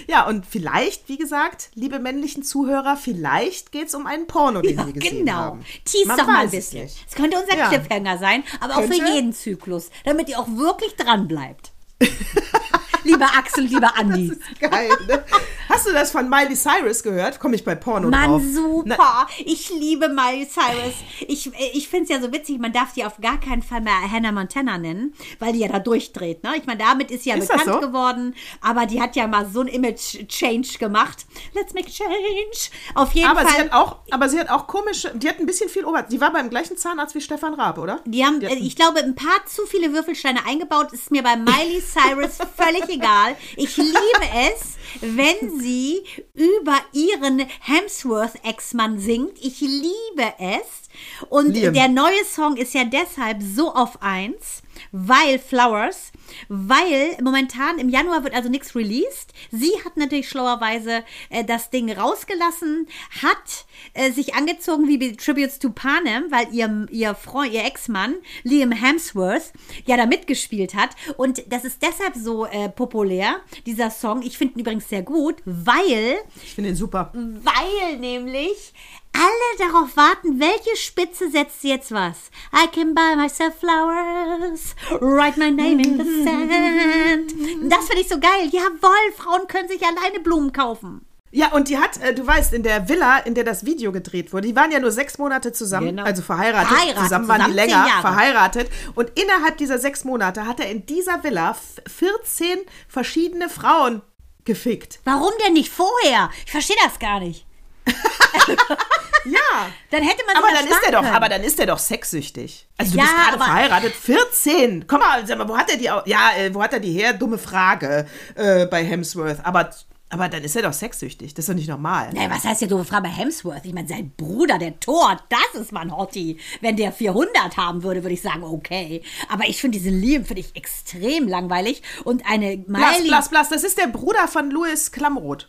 ja, und vielleicht, wie gesagt, liebe männlichen Zuhörer, vielleicht geht es um einen Porno, den ja, wir gesehen genau. haben. Tease doch mal ein bisschen. Es könnte unser ja. Cliffhanger sein, aber könnte? auch für jeden Zyklus, damit ihr auch wirklich dran bleibt. lieber Axel, lieber Andi. Das ist geil, ne? Hast du das von Miley Cyrus gehört? Komme ich bei Porno Mann, drauf. super. Na, ich liebe Miley Cyrus. Ich, ich finde es ja so witzig, man darf die auf gar keinen Fall mehr Hannah Montana nennen, weil die ja da durchdreht. Ne? Ich meine, damit ist sie ja ist bekannt so? geworden, aber die hat ja mal so ein Image-Change gemacht. Let's make change. Auf jeden aber Fall. Sie hat auch, aber sie hat auch komische, die hat ein bisschen viel Ober... Die war beim gleichen Zahnarzt wie Stefan Raab, oder? Die haben, die ich glaube, ein paar zu viele Würfelsteine eingebaut. Ist mir bei Miley Cyrus völlig egal. Ich liebe es, wenn sie über ihren Hemsworth-Ex-Mann singt. Ich liebe es. Und Liam. der neue Song ist ja deshalb so auf eins, weil Flowers, weil momentan im Januar wird also nichts released. Sie hat natürlich schlauerweise äh, das Ding rausgelassen, hat äh, sich angezogen wie Tributes to Panem, weil ihr, ihr Freund, ihr Ex-Mann, Liam Hemsworth, ja da mitgespielt hat. Und das ist deshalb so äh, populär, dieser Song. Ich finde ihn übrigens sehr gut, weil. Ich finde ihn super. Weil nämlich alle darauf warten, welche Spitze setzt jetzt was. I can buy myself flowers, write my name in the sand. Das finde ich so geil. Jawohl, Frauen können sich alleine Blumen kaufen. Ja, und die hat, äh, du weißt, in der Villa, in der das Video gedreht wurde, die waren ja nur sechs Monate zusammen, genau. also verheiratet. verheiratet. Zusammen waren zusammen die länger, verheiratet. Und innerhalb dieser sechs Monate hat er in dieser Villa 14 verschiedene Frauen gefickt. Warum denn nicht vorher? Ich verstehe das gar nicht. ja. Dann hätte man aber dann ist der doch, aber dann ist der doch sexsüchtig. Also du ja, bist gerade verheiratet, 14. Komm mal, sag mal, wo hat er die? Ja, äh, wo hat er die her? Dumme Frage äh, bei Hemsworth. Aber aber dann ist er doch sexsüchtig. Das ist doch nicht normal. Naja, was heißt ja doofe Frage bei Hemsworth? Ich meine, sein Bruder, der Thor, das ist mein Hottie. Wenn der 400 haben würde, würde ich sagen, okay. Aber ich finde diesen Liam finde ich extrem langweilig. Und eine Miley... Blass, blass, blass. Das ist der Bruder von Louis Klamroth.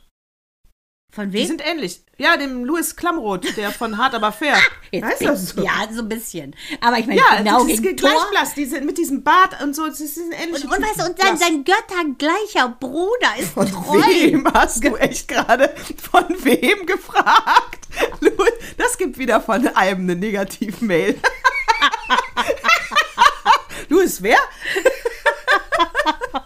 Von wem? Die sind ähnlich. Ja, dem Louis Klamroth, der von Hart aber fair. Jetzt heißt das so? Ja, so ein bisschen. Aber ich meine, ja, genau das gegen ist Thor. gleich diese, mit diesem Bart und so, das ist ähnlich. Und, und weißt du, und sein, sein göttergleicher Bruder ist Von treu. wem hast du echt gerade von wem gefragt? Das gibt wieder von einem eine Negativ-Mail. Louis, wer?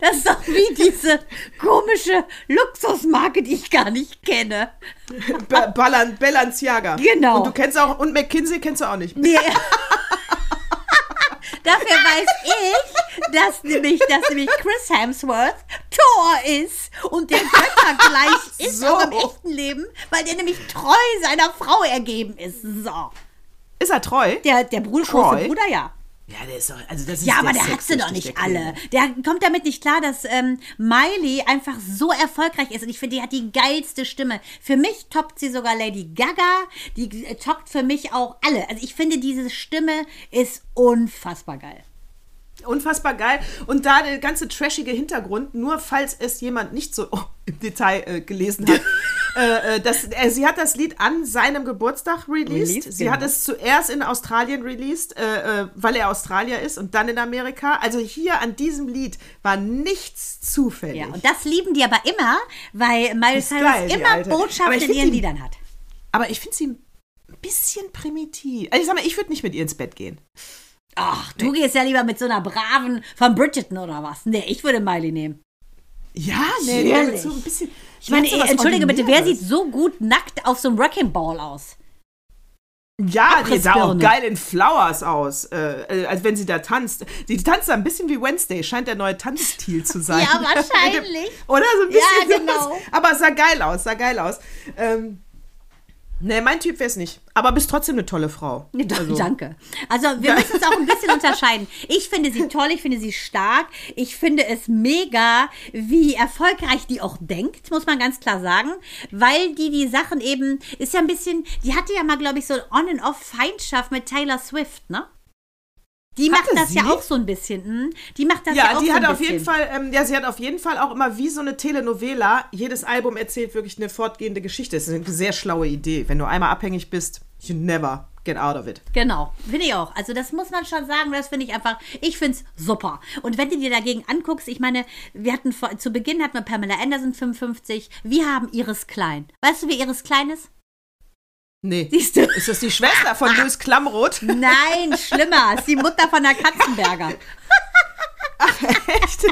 Das ist doch wie diese komische Luxusmarke, die ich gar nicht kenne. Be Balan Balenciaga. Genau. Und du kennst auch, und McKinsey kennst du auch nicht. Nee. Dafür weiß ich, dass nämlich, dass nämlich Chris Hemsworth Thor ist und der Götter gleich ist so. auch im echten Leben, weil der nämlich treu seiner Frau ergeben ist. So. Ist er treu? Der, der Bruder, große Bruder, ja. Ja, der ist doch, also das ist Ja, aber der hat sie doch nicht alle. Der kommt damit nicht klar, dass ähm, Miley einfach so erfolgreich ist. Und ich finde, die hat die geilste Stimme. Für mich toppt sie sogar Lady Gaga. Die äh, toppt für mich auch alle. Also ich finde, diese Stimme ist unfassbar geil. Unfassbar geil. Und da der ganze trashige Hintergrund, nur falls es jemand nicht so oh, im Detail äh, gelesen hat. äh, äh, das, äh, sie hat das Lied an seinem Geburtstag released. released sie genau. hat es zuerst in Australien released, äh, äh, weil er Australier ist und dann in Amerika. Also hier an diesem Lied war nichts zufällig. Ja, und das lieben die aber immer, weil Miley Cyrus immer Botschaften in ihren Liedern hat. Aber ich finde sie ein bisschen primitiv. Also ich sag mal, ich würde nicht mit ihr ins Bett gehen. Ach, du gehst ja lieber mit so einer braven von Bridgerton oder was? Nee, ich würde Miley nehmen. Ja, nee, nee so ein bisschen. Ich meine, entschuldige bitte, wer sieht so gut nackt auf so einem Wrecking Ball aus? Ja, die sah auch geil in Flowers aus, äh, äh, als wenn sie da tanzt. Sie tanzt da ein bisschen wie Wednesday, scheint der neue Tanzstil zu sein. ja, wahrscheinlich. Oder so ein bisschen. Ja, genau. Sowas. Aber sah geil aus, sah geil aus. Ähm, Nee, mein Typ wäre es nicht. Aber bist trotzdem eine tolle Frau. Also. Danke. Also wir ja. müssen es auch ein bisschen unterscheiden. Ich finde sie toll, ich finde sie stark. Ich finde es mega, wie erfolgreich die auch denkt, muss man ganz klar sagen. Weil die die Sachen eben, ist ja ein bisschen, die hatte ja mal, glaube ich, so On-and-Off-Feindschaft mit Taylor Swift, ne? Die Hatte macht das sie? ja auch so ein bisschen. Hm? Die macht das ja, ja auch die so hat ein auf bisschen. jeden Fall, ähm, ja, sie hat auf jeden Fall auch immer wie so eine Telenovela. Jedes Album erzählt wirklich eine fortgehende Geschichte. Das ist eine sehr schlaue Idee. Wenn du einmal abhängig bist, you never get out of it. Genau, finde ich auch. Also das muss man schon sagen, das finde ich einfach, ich finde es super. Und wenn du dir dagegen anguckst, ich meine, wir hatten vor, zu Beginn hatten wir Pamela Anderson 55, wir haben Iris Klein. Weißt du, wie Iris Klein ist? Nee. Siehst du? Ist das die Schwester von Louis Klamroth? Nein, schlimmer. Ist die Mutter von der Katzenberger. Ach, echt?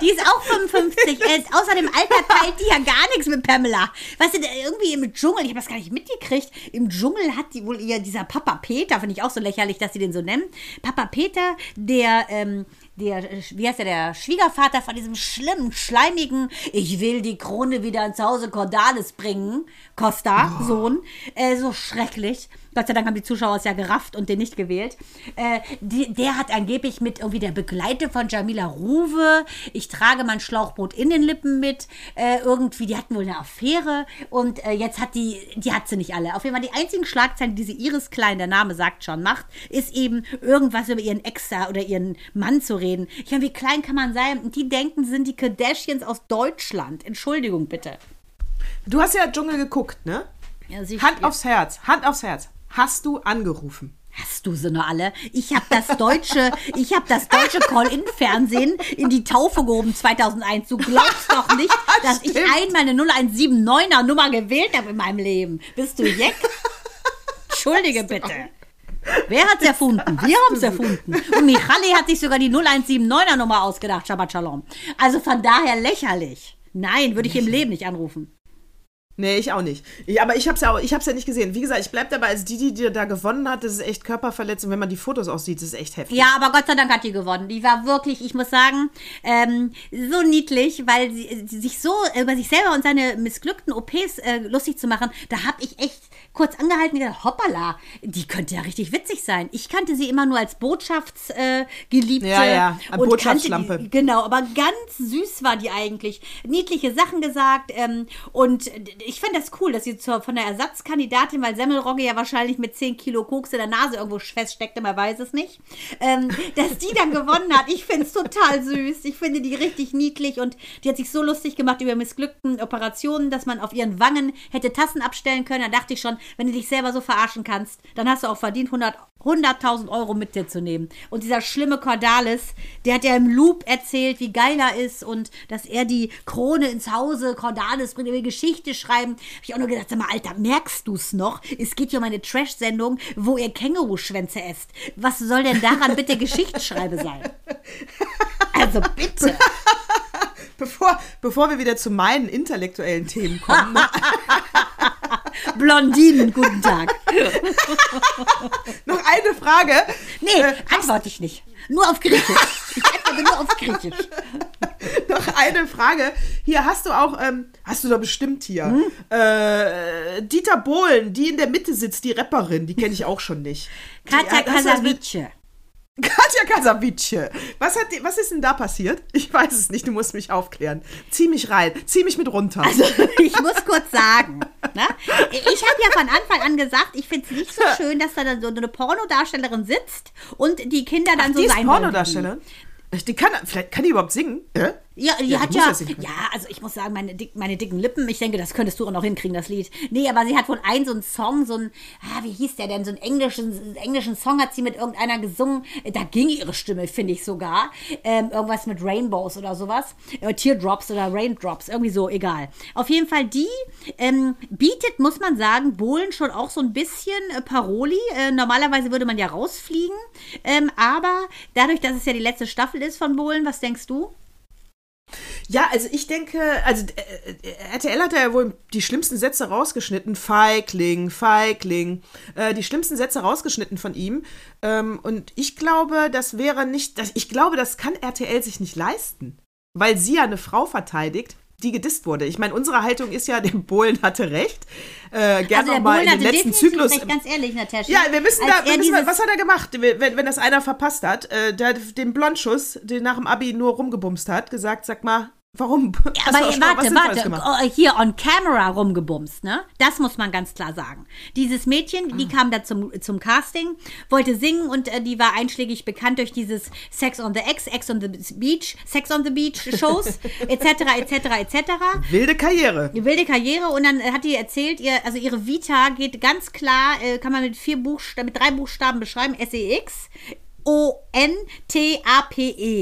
Die ist auch 55. Ist, außerdem Alter teilt die ja gar nichts mit Pamela. Weißt du, irgendwie im Dschungel, ich habe das gar nicht mitgekriegt, im Dschungel hat die wohl ihr, dieser Papa Peter, finde ich auch so lächerlich, dass sie den so nennen. Papa Peter, der ähm, der, wie heißt der, der Schwiegervater von diesem schlimmen, schleimigen, ich will die Krone wieder ins Hause Cordalis bringen, Costa, oh. Sohn, äh, so schrecklich. Gott sei Dank haben die Zuschauer es ja gerafft und den nicht gewählt. Äh, die, der hat angeblich mit irgendwie der Begleiter von Jamila Ruwe, ich trage mein Schlauchboot in den Lippen mit, äh, irgendwie, die hatten wohl eine Affäre und äh, jetzt hat die, die hat sie nicht alle. Auf jeden Fall die einzigen Schlagzeilen, die diese Iris Klein, der Name sagt schon, macht, ist eben irgendwas über ihren Ex oder ihren Mann zu reden. Ich meine, wie klein kann man sein? Und die denken, sind die Kardashians aus Deutschland. Entschuldigung bitte. Du hast ja Dschungel geguckt, ne? Ja, Hand aufs Herz, Hand aufs Herz. Hast du angerufen? Hast du sie nur alle? Ich habe das deutsche, ich habe das deutsche Call-in-Fernsehen in die Taufe gehoben 2001. Du glaubst doch nicht, dass ich einmal eine 0179er Nummer gewählt habe in meinem Leben. Bist du Jeck? Entschuldige bitte. Wer hat's erfunden? Wir haben's erfunden. Und Michali hat sich sogar die 0179er Nummer ausgedacht, Shabbat Shalom. Also von daher lächerlich. Nein, würde ich im Leben nicht anrufen. Nee, ich auch nicht. Ich, aber ich hab's ja auch, ich hab's ja nicht gesehen. Wie gesagt, ich bleib dabei, als die, die da gewonnen hat, das ist echt Körperverletzung. Wenn man die Fotos auch sieht, das ist echt heftig. Ja, aber Gott sei Dank hat die gewonnen. Die war wirklich, ich muss sagen, ähm, so niedlich, weil sie, sie, sich so über sich selber und seine missglückten OPs äh, lustig zu machen, da hab ich echt kurz angehalten und gedacht, hoppala, die könnte ja richtig witzig sein. Ich kannte sie immer nur als Botschaftsgeliebte. Äh, ja, ja, eine Botschaftslampe. Die, genau, aber ganz süß war die eigentlich. Niedliche Sachen gesagt ähm, und ich finde das cool, dass sie zur, von der Ersatzkandidatin, weil Semmelrogge ja wahrscheinlich mit 10 Kilo Koks in der Nase irgendwo feststeckte, man weiß es nicht, ähm, dass die dann gewonnen hat. Ich finde es total süß. Ich finde die richtig niedlich und die hat sich so lustig gemacht über missglückten Operationen, dass man auf ihren Wangen hätte Tassen abstellen können. Da dachte ich schon, wenn du dich selber so verarschen kannst, dann hast du auch verdient, 100 100.000 Euro mit dir zu nehmen. Und dieser schlimme Cordalis, der hat ja im Loop erzählt, wie geil er ist und dass er die Krone ins Hause Cordalis bringt, er will Geschichte schreiben. Hab ich auch nur gedacht, sag mal, Alter, merkst du's noch? Es geht hier um eine Trash-Sendung, wo ihr Känguruschwänze esst. Was soll denn daran bitte Geschichtsschreibe sein? Also bitte. Bevor, bevor wir wieder zu meinen intellektuellen Themen kommen. Blondinen, guten Tag. Noch eine Frage. Nee, äh, antworte ich nicht. Nur auf Griechisch. Ich antworte nur auf Griechisch. Noch eine Frage. Hier hast du auch, ähm, hast du da bestimmt hier, hm? äh, Dieter Bohlen, die in der Mitte sitzt, die Rapperin, die kenne ich auch schon nicht. Katja Kasavice. Katja Kasavice. Was, hat die, was ist denn da passiert? Ich weiß es nicht, du musst mich aufklären. Zieh mich rein, zieh mich mit runter. Also, ich muss kurz sagen, ne? ich habe ja von Anfang an gesagt, ich finde es nicht so schön, dass da dann so eine Pornodarstellerin sitzt und die Kinder dann Ach, so die sein ist Pornodarstellerin? Die kann, vielleicht kann die überhaupt singen? Äh? Ja, die ja, hat ja, ja, also ich muss sagen, meine, dick, meine dicken Lippen, ich denke, das könntest du auch noch hinkriegen, das Lied. Nee, aber sie hat wohl einen so einen Song, so ein, ah, wie hieß der denn, so einen englischen, englischen Song hat sie mit irgendeiner gesungen, da ging ihre Stimme, finde ich sogar. Ähm, irgendwas mit Rainbows oder sowas. Äh, Teardrops oder Raindrops, irgendwie so, egal. Auf jeden Fall, die ähm, bietet, muss man sagen, Bohlen schon auch so ein bisschen äh, Paroli. Äh, normalerweise würde man ja rausfliegen. Ähm, aber dadurch, dass es ja die letzte Staffel ist von Bohlen, was denkst du? Ja, also ich denke, also äh, äh RTL hat ja wohl die schlimmsten Sätze rausgeschnitten. Feigling, Feigling. Äh, die schlimmsten Sätze rausgeschnitten von ihm. Ähm, und ich glaube, das wäre nicht, ich glaube, das kann RTL sich nicht leisten. Weil sie ja eine Frau verteidigt, die gedisst wurde. Ich meine, unsere Haltung ist ja, der Bohlen hatte recht. Äh, gerne also nochmal in den letzten Zyklus. Recht, ganz ehrlich, Natascha. Ja, wir müssen da, wir müssen mal, was hat er gemacht, wenn, wenn das einer verpasst hat? Äh, der hat den Blondschuss, den nach dem Abi nur rumgebumst hat, gesagt, sag mal, Warum? Ja, aber warte, warte, hier on camera rumgebumst, ne? Das muss man ganz klar sagen. Dieses Mädchen, ah. die kam da zum, zum Casting, wollte singen und äh, die war einschlägig bekannt durch dieses Sex on the X, X on the Beach, Sex on the Beach Shows, etc., etc., etc. Wilde Karriere. Wilde Karriere und dann hat die erzählt, ihr, also ihre Vita geht ganz klar, äh, kann man mit vier Buchstaben, mit drei Buchstaben beschreiben, S-E-X. O-N-T-A-P-E.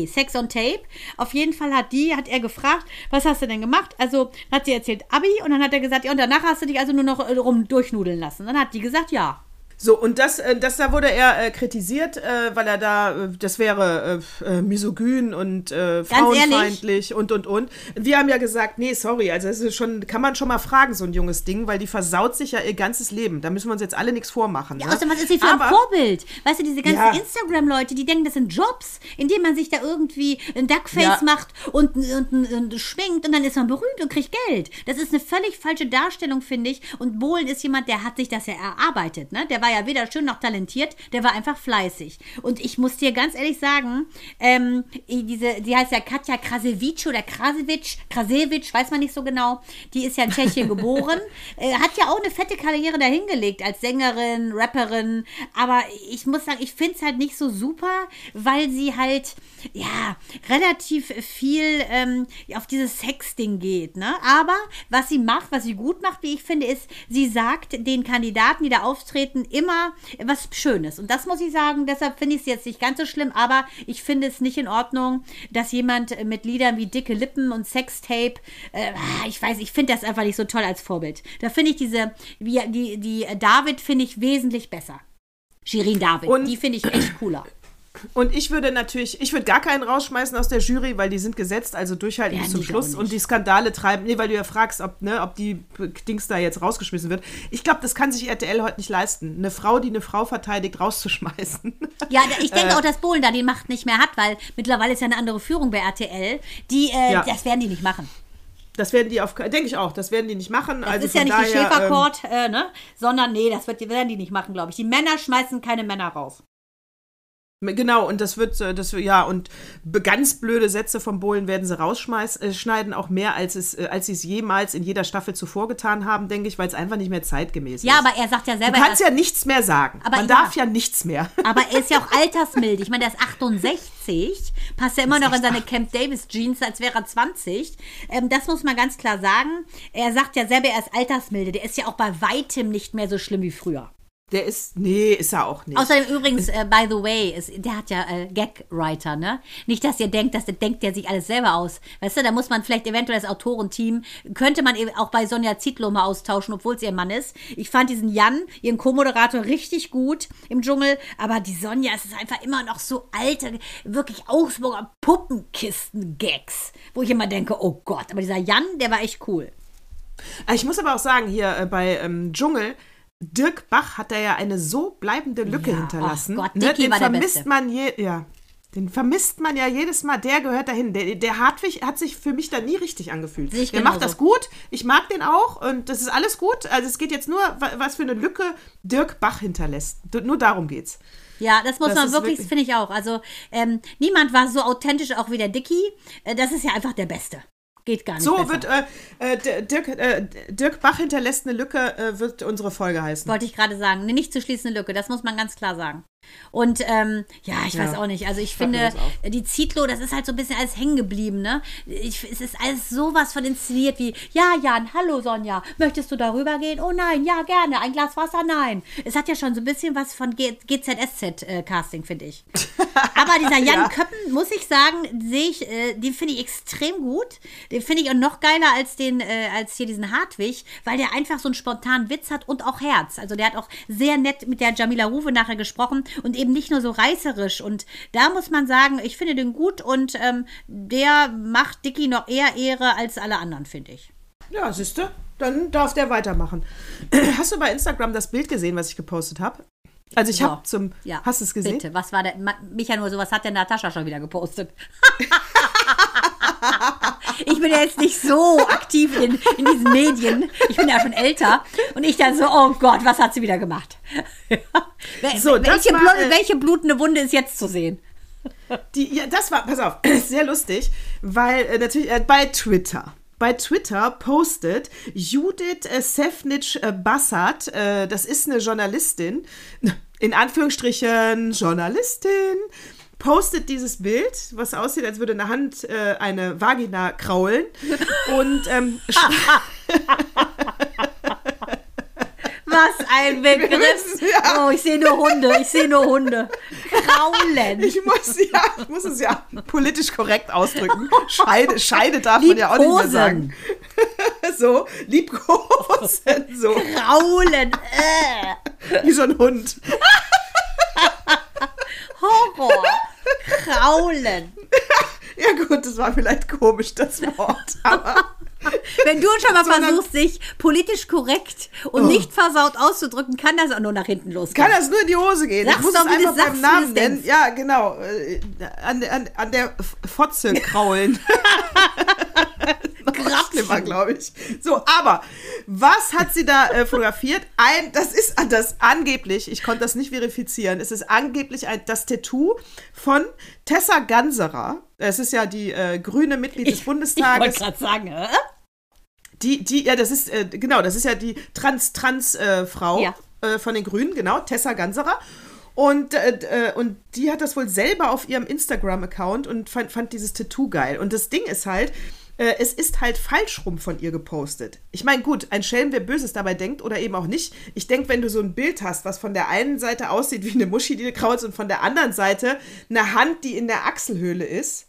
Sex on Tape. Auf jeden Fall hat die, hat er gefragt, was hast du denn gemacht? Also hat sie erzählt Abi und dann hat er gesagt, ja, und danach hast du dich also nur noch äh, rum durchnudeln lassen. Dann hat die gesagt, ja. So, und das, äh, das da wurde er äh, kritisiert, äh, weil er da, äh, das wäre äh, äh, misogyn und frauenfeindlich und, und, und. Wir haben ja gesagt, nee, sorry, also das ist schon, kann man schon mal fragen, so ein junges Ding, weil die versaut sich ja ihr ganzes Leben. Da müssen wir uns jetzt alle nichts vormachen. Ja, ne? außerdem, was ist sie für Aber, ein Vorbild? Weißt du, diese ganzen ja. Instagram-Leute, die denken, das sind Jobs, indem man sich da irgendwie ein Duckface ja. macht und, und, und, und, schwingt und dann ist man berühmt und kriegt Geld. Das ist eine völlig falsche Darstellung, finde ich. Und Bohlen ist jemand, der hat sich das ja erarbeitet, ne? Der war ja weder schön noch talentiert, der war einfach fleißig. Und ich muss dir ganz ehrlich sagen, ähm, diese, die heißt ja Katja Krasewitsch oder Krasewitsch, Krasewitsch, weiß man nicht so genau. Die ist ja in Tschechien geboren, äh, hat ja auch eine fette Karriere dahingelegt als Sängerin, Rapperin. Aber ich muss sagen, ich finde es halt nicht so super, weil sie halt, ja, relativ viel ähm, auf dieses Sex-Ding geht. Ne? Aber was sie macht, was sie gut macht, wie ich finde, ist, sie sagt den Kandidaten, die da auftreten, immer was Schönes. Und das muss ich sagen, deshalb finde ich es jetzt nicht ganz so schlimm, aber ich finde es nicht in Ordnung, dass jemand mit Liedern wie Dicke Lippen und Sextape, äh, ich weiß, ich finde das einfach nicht so toll als Vorbild. Da finde ich diese, wie, die, die David finde ich wesentlich besser. Shirin David, und die finde ich echt cooler. Und ich würde natürlich, ich würde gar keinen rausschmeißen aus der Jury, weil die sind gesetzt, also durchhalten bis zum Schluss und die Skandale treiben. Nee, weil du ja fragst, ob, ne, ob die Dings da jetzt rausgeschmissen wird. Ich glaube, das kann sich RTL heute nicht leisten. Eine Frau, die eine Frau verteidigt, rauszuschmeißen. Ja, ich denke äh, auch, dass Bohlen da die Macht nicht mehr hat, weil mittlerweile ist ja eine andere Führung bei RTL. Die, äh, ja. das werden die nicht machen. Das werden die auf, denke ich auch, das werden die nicht machen. Das also ist ja nicht daher, die Schäferkord, ähm, äh, ne? Sondern nee, das wird, werden die nicht machen, glaube ich. Die Männer schmeißen keine Männer raus. Genau, und das wird, das, ja, und ganz blöde Sätze vom Bohlen werden sie rausschneiden, äh, auch mehr, als, es, äh, als sie es jemals in jeder Staffel zuvor getan haben, denke ich, weil es einfach nicht mehr zeitgemäß ja, ist. Ja, aber er sagt ja selber. Du kannst ja nichts mehr sagen. Aber Man ja, darf ja nichts mehr. Aber er ist ja auch altersmild. Ich meine, der ist 68, passt ja immer noch in seine Camp Davis Jeans, als wäre er 20. Ähm, das muss man ganz klar sagen. Er sagt ja selber, er ist altersmilde. Der ist ja auch bei weitem nicht mehr so schlimm wie früher. Der ist, nee, ist er auch nicht. Außerdem übrigens, äh, by the way, ist, der hat ja äh, Gag-Writer, ne? Nicht, dass ihr denkt, dass der denkt der sich alles selber aus. Weißt du, da muss man vielleicht eventuell das Autorenteam, könnte man eben auch bei Sonja Zietlow mal austauschen, obwohl es ihr Mann ist. Ich fand diesen Jan, ihren Co-Moderator, richtig gut im Dschungel, aber die Sonja, es ist einfach immer noch so alte, wirklich Augsburger Puppenkisten-Gags, wo ich immer denke, oh Gott, aber dieser Jan, der war echt cool. Ich muss aber auch sagen, hier äh, bei ähm, Dschungel, Dirk Bach hat da ja eine so bleibende Lücke ja, hinterlassen. Oh Gott, ne, den vermisst man je, ja. Den vermisst man ja jedes Mal. Der gehört dahin. Der, der Hartwig hat sich für mich da nie richtig angefühlt. Sehe ich der macht das gut. Ich mag den auch und das ist alles gut. Also es geht jetzt nur, wa- was für eine Lücke Dirk Bach hinterlässt. Nur darum geht's. Ja, das muss Das man wirklich, wirklich- finde ich auch. Also ähm, niemand war so authentisch auch wie der Dicky. Äh, das ist ja einfach der Beste. Geht gar nicht So besser. wird äh, äh, Dirk, äh, Dirk Bach hinterlässt eine Lücke, äh, wird unsere Folge heißen. Wollte ich gerade sagen. Eine nicht zu schließende Lücke, das muss man ganz klar sagen. Und ähm, ja, ich weiß Ja. auch nicht. Also ich finde, die Zitlo, das ist halt so ein bisschen alles hängen geblieben, ne? Ich, es ist alles sowas von inszeniert wie, ja, Jan, hallo Sonja, möchtest du darüber gehen? Oh nein, ja, gerne. Ein Glas Wasser, nein. Es hat ja schon so ein bisschen was von GZSZ-Casting, äh, finde ich. Aber dieser Jan Ja. Köppen, muss ich sagen, sehe ich, äh, den finde ich extrem gut. Den finde ich auch noch geiler als den, äh, als hier diesen Hartwig, weil der einfach so einen spontanen Witz hat und auch Herz. Also der hat auch sehr nett mit der Jamila Ruwe nachher gesprochen und eben nicht nur so reißerisch. Und da muss man sagen, ich finde den gut und ähm, der macht Dicky noch eher Ehre als alle anderen, finde ich. Ja, siehste, dann darf der weitermachen. Hast du bei Instagram das Bild gesehen, was ich gepostet habe? Also ich So. habe zum. Ja, hast du es gesehen? Bitte, was war der? Micha, nur sowas hat der Natascha schon wieder gepostet. ich bin ja jetzt nicht so aktiv in, in diesen Medien. Ich bin ja schon älter. Und ich dann so, oh Gott, was hat sie wieder gemacht? So, welche, war, äh, welche blutende Wunde ist jetzt zu sehen? Die, ja, das war, pass auf, sehr lustig, weil äh, natürlich äh, bei Twitter. Bei Twitter postet Judith äh, Sefnitsch äh, Bassat, äh, das ist eine Journalistin, in Anführungsstrichen Journalistin, postet dieses Bild, was aussieht, als würde eine Hand äh, eine Vagina kraulen. Und ähm, Was ein Begriff. ja. Oh, ich sehe nur Hunde. Ich sehe nur Hunde. Kraulen. ich muss, ja, ich muss es ja politisch korrekt ausdrücken. Scheide, Scheide darf man ja auch nicht mehr sagen. so, liebkosen, so. Kraulen. Äh. Wie so ein Hund. Horror. Kraulen. Ja gut, das war vielleicht komisch, das Wort. Aber Wenn du schon mal versuchst, dich politisch korrekt und nicht versaut auszudrücken, kann das auch nur nach hinten losgehen. kann das nur in die Hose gehen? Sag's ich muss doch, es einfach beim Namen nennen. Ja, genau. Äh, An, an, an der Fotze kraulen. Schlimmer, glaube ich. So, aber was hat sie da äh, fotografiert? Ein, das ist das angeblich, ich konnte das nicht verifizieren, es ist angeblich ein, das Tattoo von Tessa Ganserer. Es ist ja die äh, grüne Mitglied des Ich Bundestages. wollte gerade sagen, äh? Die, die, ja, das ist, äh, genau, das ist ja die Trans-Trans-Frau Ja. äh, von den Grünen, genau, Tessa Ganserer. Und, äh, äh, und die hat das wohl selber auf ihrem Instagram-Account und fand, fand dieses Tattoo geil. Und das Ding ist halt, äh, es ist halt falsch rum von ihr gepostet. Ich meine, gut, ein Schelm, wer Böses dabei denkt oder eben auch nicht. Ich denke, wenn du so ein Bild hast, was von der einen Seite aussieht wie eine Muschi, die du kraulst, und von der anderen Seite eine Hand, die in der Achselhöhle ist,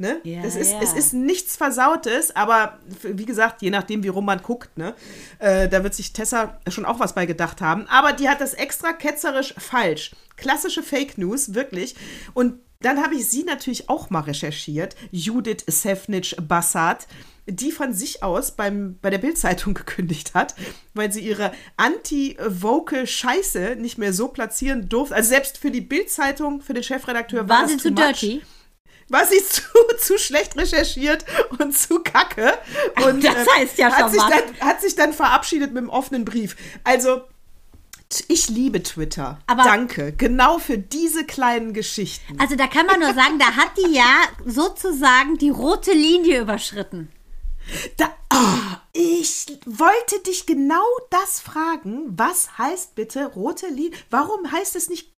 Ne? Ja, das ist, ja. Es ist nichts Versautes, aber wie gesagt, je nachdem, wie rum man guckt, ne? Äh, da wird sich Tessa schon auch was bei gedacht haben. Aber die hat das extra ketzerisch falsch. Klassische Fake News, wirklich. Und dann habe ich sie natürlich auch mal recherchiert, Judith Sefnitsch Bassat, die von sich aus beim, bei der Bildzeitung gekündigt hat, weil sie ihre anti-woke Scheiße nicht mehr so platzieren durfte. Also selbst für die Bildzeitung, für den Chefredakteur war, War sie zu much dirty? war sie zu, zu schlecht recherchiert und zu kacke. Und, das äh, heißt ja hat schon sich was. Dann, hat sich dann verabschiedet mit einem offenen Brief. Also, ich liebe Twitter. Aber- Danke. Genau für diese kleinen Geschichten. Also da kann man nur sagen, da hat die ja sozusagen die rote Linie überschritten. Da, ah, ich wollte dich genau das fragen. Was heißt bitte rote Linie? Warum heißt es nicht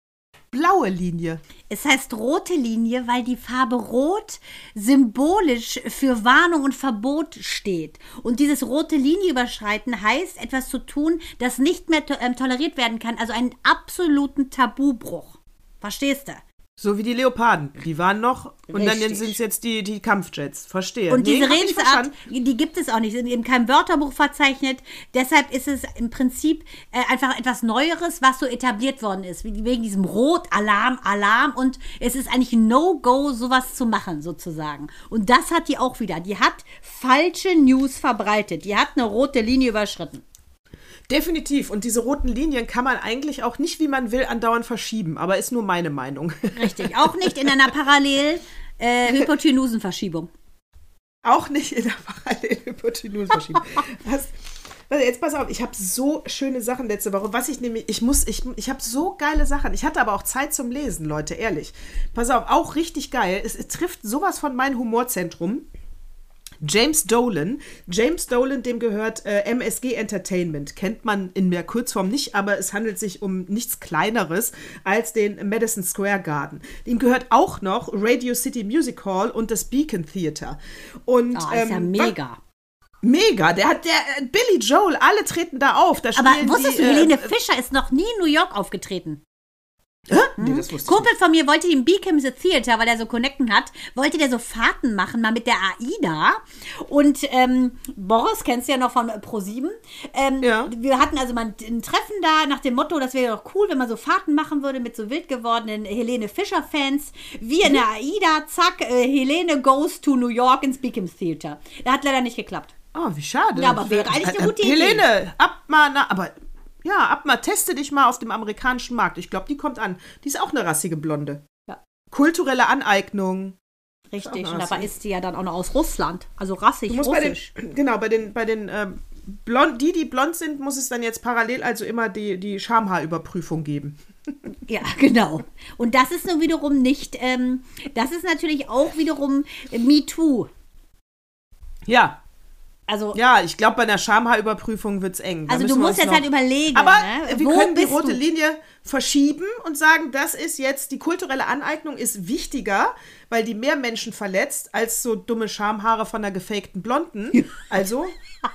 blaue Linie? Es heißt rote Linie, weil die Farbe Rot symbolisch für Warnung und Verbot steht. Und dieses rote Linie überschreiten heißt, etwas zu tun, das nicht mehr to ähm, toleriert werden kann. Also einen absoluten Tabubruch. Verstehst du? So wie die Leoparden. Die waren noch und dann Richtig. sind es jetzt die, die Kampfjets. Verstehe. Und Nee, diese Redensart, die gibt es auch nicht, sind in keinem Wörterbuch verzeichnet. Deshalb ist es im Prinzip äh, einfach etwas Neueres, was so etabliert worden ist. Wie- Wegen diesem Rot, Alarm, Alarm. Und es ist eigentlich No-Go, sowas zu machen, sozusagen. Und das hat die auch wieder. Die hat falsche News verbreitet. Die hat eine rote Linie überschritten. Definitiv. Und diese roten Linien kann man eigentlich auch nicht, wie man will, andauernd verschieben. Aber ist nur meine Meinung. Richtig. Auch nicht in einer Parallel-Hypotenusenverschiebung. Äh, auch nicht in der Parallel-Hypotenusenverschiebung. jetzt pass auf, ich habe so schöne Sachen letzte Woche. Was ich nämlich, ich muss, ich, ich habe so geile Sachen. Ich hatte aber auch Zeit zum Lesen, Leute, ehrlich. Pass auf, auch richtig geil. Es, es trifft sowas von mein Humorzentrum. James Dolan. James Dolan, dem gehört äh, MSG Entertainment. Kennt man in der Kurzform nicht, aber es handelt sich um nichts Kleineres als den Madison Square Garden. Ihm gehört auch noch Radio City Music Hall und das Beacon Theater. Und, oh, ist ja ähm, mega. Mega, der hat der äh, Billy Joel, alle treten da auf. Da aber wusstest die, du, Helene äh, Fischer ist noch nie in New York aufgetreten. Hä? Nee, mhm. das wusste Kumpel von mir wollte im Beacom the Theater, weil er so Connecten hat, wollte der so Fahrten machen, mal mit der AIDA. Und ähm, Boris, kennst du ja noch von Pro7. Ähm, ja. Wir hatten also mal ein Treffen da nach dem Motto, das wäre doch cool, wenn man so Fahrten machen würde mit so wild gewordenen Helene Fischer-Fans. Wir in der AIDA, zack, äh, Helene goes to New York ins Beacom Theater. Das hat leider nicht geklappt. Oh, wie schade. Ja, aber wäre eigentlich eine gute Idee. Helene, ab mal, na, aber ja, ab mal, teste dich mal auf dem amerikanischen Markt. Ich glaube, die kommt an. Die ist auch eine rassige Blonde. Ja. Kulturelle Aneignung. Richtig, und dabei ist sie ja dann auch noch aus Russland. Also rassig, russisch. Bei den, genau, bei den, bei den ähm, blond, die, die blond sind, muss es dann jetzt parallel also immer die, die Schamhaarüberprüfung geben. Ja, genau. Und das ist nun wiederum nicht, ähm, das ist natürlich auch wiederum MeToo. Ja, also, ja, ich glaube, bei einer Schamhaarüberprüfung wird es eng. Da also du musst jetzt halt überlegen. Aber ne? wir Wo können die rote du? Linie verschieben und sagen, das ist jetzt, die kulturelle Aneignung ist wichtiger, weil die mehr Menschen verletzt, als so dumme Schamhaare von einer gefakten Blonden. Also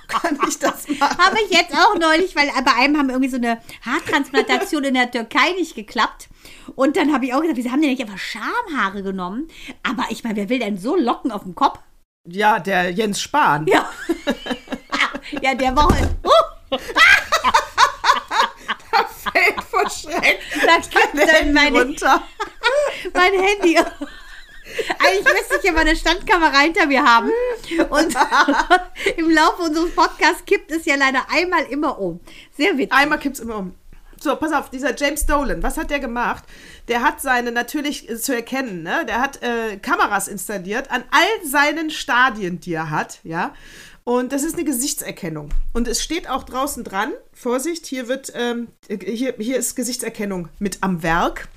kann ich das machen. Habe ich jetzt auch neulich, weil bei einem haben irgendwie so eine Haartransplantation in der Türkei nicht geklappt. Und dann habe ich auch gedacht, wieso haben die nicht einfach Schamhaare genommen? Aber ich meine, wer will denn so Locken auf dem Kopf? Ja, der Jens Spahn. Ja. ja, der war. Uh. da fällt vor Schreck. Da kippt dann meine, runter. mein Handy. Eigentlich müsste ich ja mal eine Standkamera hinter mir haben. Und im Laufe unseres Podcasts kippt es ja leider einmal immer um. Sehr witzig. Einmal kippt es immer um. So, pass auf, dieser James Dolan, was hat der gemacht? Der hat seine, natürlich zu erkennen, ne? Der hat äh, Kameras installiert an all seinen Stadien, die er hat, ja. Und das ist eine Gesichtserkennung. Und es steht auch draußen dran, Vorsicht, hier wird, ähm, hier, hier ist Gesichtserkennung mit am Werk.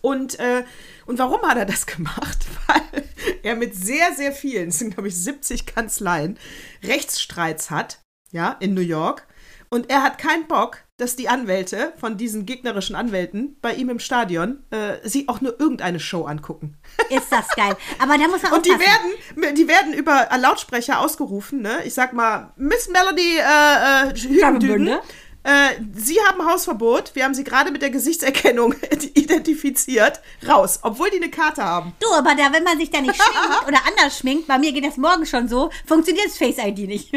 Und, äh, und warum hat er das gemacht? Weil er mit sehr, sehr vielen, es sind glaube ich 70 Kanzleien, Rechtsstreits hat, ja, in New York. Und er hat keinen Bock, dass die Anwälte von diesen gegnerischen Anwälten bei ihm im Stadion äh, sich auch nur irgendeine Show angucken. Ist das geil. Aber da muss man Und die werden, die werden über Lautsprecher ausgerufen, ne? Ich sag mal, Miss Melody äh, äh, Hügendügen, äh, Sie haben Hausverbot. Wir haben Sie gerade mit der Gesichtserkennung identifiziert. Raus, obwohl die eine Karte haben. Du, aber da, wenn man sich da nicht schminkt oder anders schminkt, bei mir geht das morgen schon so, funktioniert das Face ID nicht.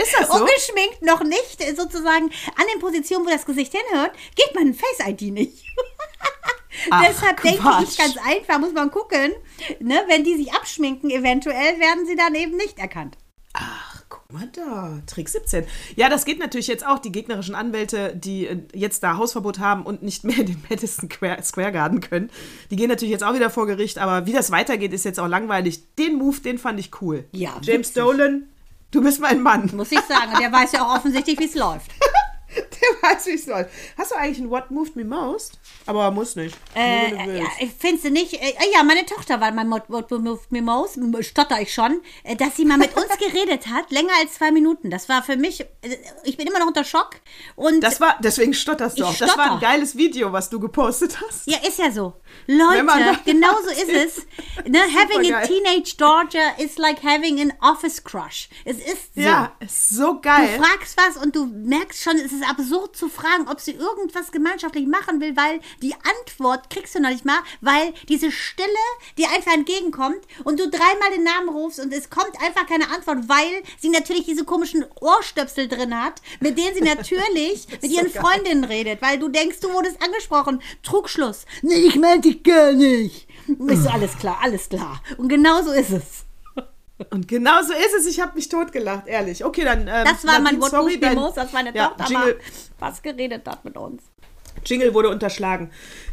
Ist das so? Ungeschminkt noch nicht, sozusagen an den Positionen, wo das Gesicht hinhört, geht man Face ID nicht. Ach, Deshalb denke ich ganz einfach, muss man gucken, ne, wenn die sich abschminken, eventuell werden sie dann eben nicht erkannt. Ach, guck mal da, Trick 17. Ja, das geht natürlich jetzt auch. Die gegnerischen Anwälte, die äh, jetzt da Hausverbot haben und nicht mehr in den Madison Square Garden können, die gehen natürlich jetzt auch wieder vor Gericht. Aber wie das weitergeht, ist jetzt auch langweilig. Den Move, den fand ich cool. Ja, James witzig. Dolan, Du bist mein Mann. Muss ich sagen. Der weiß ja auch offensichtlich, wie es läuft. Der weiß, wie es läuft. Hast du eigentlich ein What Moved Me Most? Aber muss nicht. Äh, ja, findest du nicht? Äh, ja, meine Tochter war mein Most. Stotter ich schon. Äh, dass sie mal mit uns geredet hat, länger als zwei Minuten. Das war für mich, äh, ich bin immer noch unter Schock. Und das war, deswegen stotterst du auch. Stotter. Das war ein geiles Video, was du gepostet hast. Ja, ist ja so. Leute, genau so ist es. Ne, having a teenage daughter is like having an office crush. Es ist so. Ja, ist so geil. Du fragst was und du merkst schon, es ist absurd zu fragen, ob sie irgendwas gemeinschaftlich machen will, weil die Antwort kriegst du noch nicht mal, weil diese Stille dir einfach entgegenkommt und du dreimal den Namen rufst und es kommt einfach keine Antwort, weil sie natürlich diese komischen Ohrstöpsel drin hat, mit denen sie natürlich mit ihren so Freundinnen redet, weil du denkst, du wurdest angesprochen. Trugschluss. Nee, ich meinte ich gar nicht. Ist alles klar, alles klar. Und genau so ist es. Und genau so ist es. Ich habe mich totgelacht, ehrlich. Okay, dann. Ähm, das war mein What sorry, dein, Most, dass meine ja, Tochter Jingle, was geredet hat mit uns. Jingle wurde unterschlagen.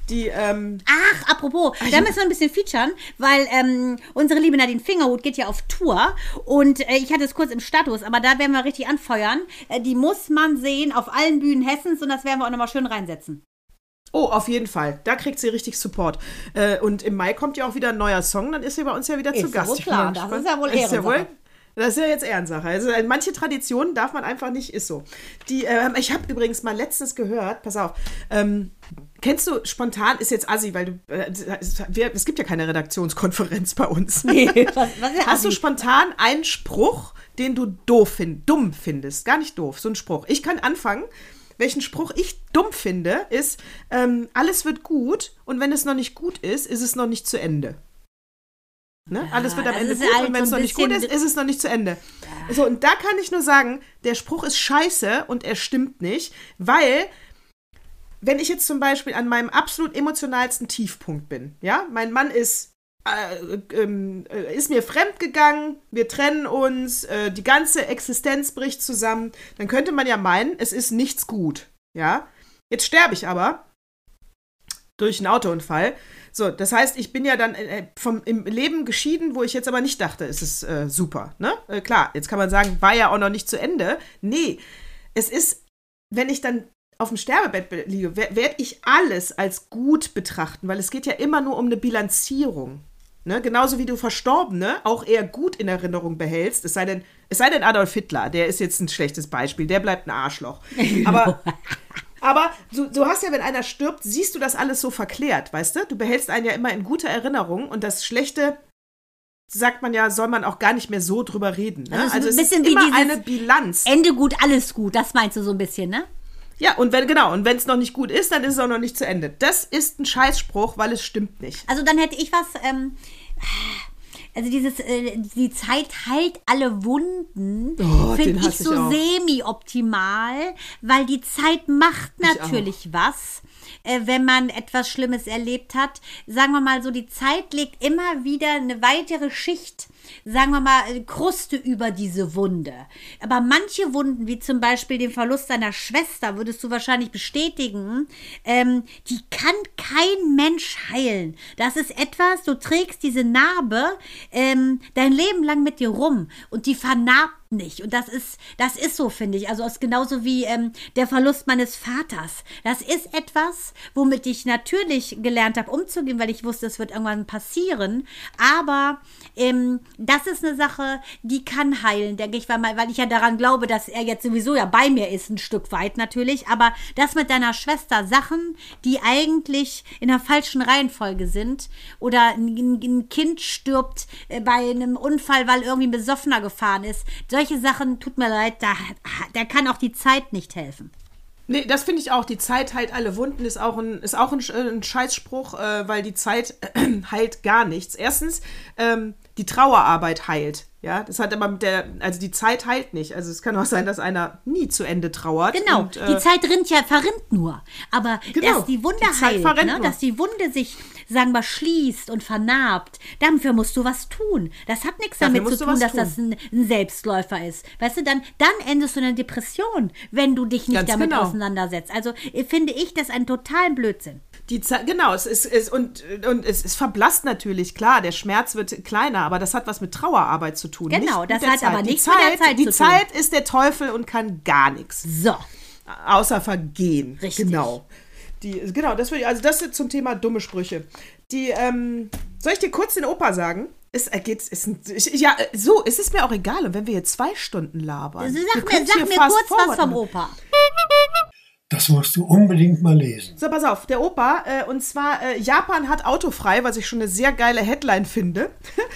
Die, ähm Ach, apropos, Ach, da müssen wir ein bisschen featuren, weil ähm, unsere liebe Nadine Fingerhut geht ja auf Tour und äh, ich hatte es kurz im Status, aber da werden wir richtig anfeuern. Äh, die muss man sehen auf allen Bühnen Hessens und das werden wir auch nochmal schön reinsetzen. Oh, auf jeden Fall. Da kriegt sie richtig Support. Äh, und im Mai kommt ja auch wieder ein neuer Song, dann ist sie bei uns ja wieder ist zu Gast. Wohl klar, das ist ja wohl ist ja wohl, das ist ja jetzt Ehrensache. Also äh, manche Traditionen darf man einfach nicht, ist so. Die, äh, ich habe übrigens mal letztens gehört, pass auf, ähm, kennst du spontan, ist jetzt Assi, weil du, äh, wir, es gibt ja keine Redaktionskonferenz bei uns. Nee, was, was Hast du spontan einen Spruch, den du doof find, dumm findest? Gar nicht doof, so ein Spruch. Ich kann anfangen welchen Spruch ich dumm finde, ist, ähm, alles wird gut und wenn es noch nicht gut ist, ist es noch nicht zu Ende. Ne? Ja, alles wird am Ende gut halt und wenn es noch nicht gut ist, ist es noch nicht zu Ende. Ja. So, und da kann ich nur sagen, der Spruch ist scheiße und er stimmt nicht, weil wenn ich jetzt zum Beispiel an meinem absolut emotionalsten Tiefpunkt bin, ja, mein Mann ist äh, ähm, äh, ist mir fremd gegangen, wir trennen uns, äh, die ganze Existenz bricht zusammen, dann könnte man ja meinen, es ist nichts gut. Ja? Jetzt sterbe ich aber durch einen Autounfall. So, das heißt, ich bin ja dann äh, vom, im Leben geschieden, wo ich jetzt aber nicht dachte, es ist äh, super. Ne? Äh, klar, jetzt kann man sagen, war ja auch noch nicht zu Ende. Nee, es ist, wenn ich dann auf dem Sterbebett liege, werde ich alles als gut betrachten, weil es geht ja immer nur um eine Bilanzierung. Ne? Genauso wie du Verstorbene auch eher gut in Erinnerung behältst, es sei denn, es sei denn Adolf Hitler, der ist jetzt ein schlechtes Beispiel, der bleibt ein Arschloch. Aber, aber du, du hast ja, wenn einer stirbt, siehst du das alles so verklärt, weißt du? Du behältst einen ja immer in guter Erinnerung und das Schlechte sagt man ja, soll man auch gar nicht mehr so drüber reden. Ne? Also, also es ist immer eine Bilanz. Ende gut, alles gut, das meinst du so ein bisschen, ne? Ja, und wenn, genau, und wenn es noch nicht gut ist, dann ist es auch noch nicht zu Ende. Das ist ein Scheißspruch, weil es stimmt nicht. Also dann hätte ich was, ähm, also dieses, äh, die Zeit heilt alle Wunden, oh, finde ich so semi-optimal, weil die Zeit macht natürlich was, äh, wenn man etwas Schlimmes erlebt hat. Sagen wir mal so, die Zeit legt immer wieder eine weitere Schicht sagen wir mal, Kruste über diese Wunde. Aber manche Wunden, wie zum Beispiel den Verlust deiner Schwester, würdest du wahrscheinlich bestätigen, ähm, die kann kein Mensch heilen. Das ist etwas, du trägst diese Narbe ähm, dein Leben lang mit dir rum und die vernarbt nicht. Und das ist, das ist so, finde ich. Also es ist genauso wie ähm, der Verlust meines Vaters. Das ist etwas, womit ich natürlich gelernt habe, umzugehen, weil ich wusste, es wird irgendwann passieren. Aber ähm, das ist eine Sache, die kann heilen, denke ich, weil, weil ich ja daran glaube, dass er jetzt sowieso ja bei mir ist, ein Stück weit natürlich. Aber das mit deiner Schwester, Sachen, die eigentlich in der falschen Reihenfolge sind, oder ein, ein Kind stirbt äh, bei einem Unfall, weil irgendwie ein Besoffener gefahren ist solche Sachen, tut mir leid, da, da kann auch die Zeit nicht helfen. Nee, das finde ich auch. Die Zeit heilt alle Wunden, ist auch ein, ist auch ein, ein Scheißspruch, äh, weil die Zeit äh, heilt gar nichts. Erstens, ähm, die Trauerarbeit heilt. Ja, das hat aber mit der, also die Zeit heilt nicht. Also es kann auch sein, dass einer nie zu Ende trauert. Genau, und, äh, die Zeit rinnt ja, verrinnt nur. Aber genau, dass die Wunde die heilt, ne? dass die Wunde sich, sagen wir, schließt und vernarbt, dafür musst du was tun. Das hat nichts damit zu tun, dass tun. das ein, ein, Selbstläufer ist. Weißt du, dann, dann endest du in einer Depression, wenn du dich nicht Ganz damit genau. auseinandersetzt. Also finde ich das einen totalen Blödsinn. Die Zeit, genau, es ist, es, und, und es, es verblasst natürlich, klar, der Schmerz wird kleiner, aber das hat was mit Trauerarbeit zu tun. Genau, das hat Zeit. aber nichts Zeit, mit der Zeit die zu tun. Die Zeit ist der Teufel und kann gar nichts. So. Außer vergehen. Richtig. Genau. Die, genau, das würde ich, also das zum Thema dumme Sprüche. Die, ähm, soll ich dir kurz den Opa sagen? Es ergeht, ist ein, ich, ja, so, es ist mir auch egal. Und wenn wir jetzt zwei Stunden labern. Sag mir, sag mir kurz was vom Opa. Das musst du unbedingt mal lesen. So, pass auf, der Opa, äh, und zwar, äh, Japan hat autofrei, was ich schon eine sehr geile Headline finde.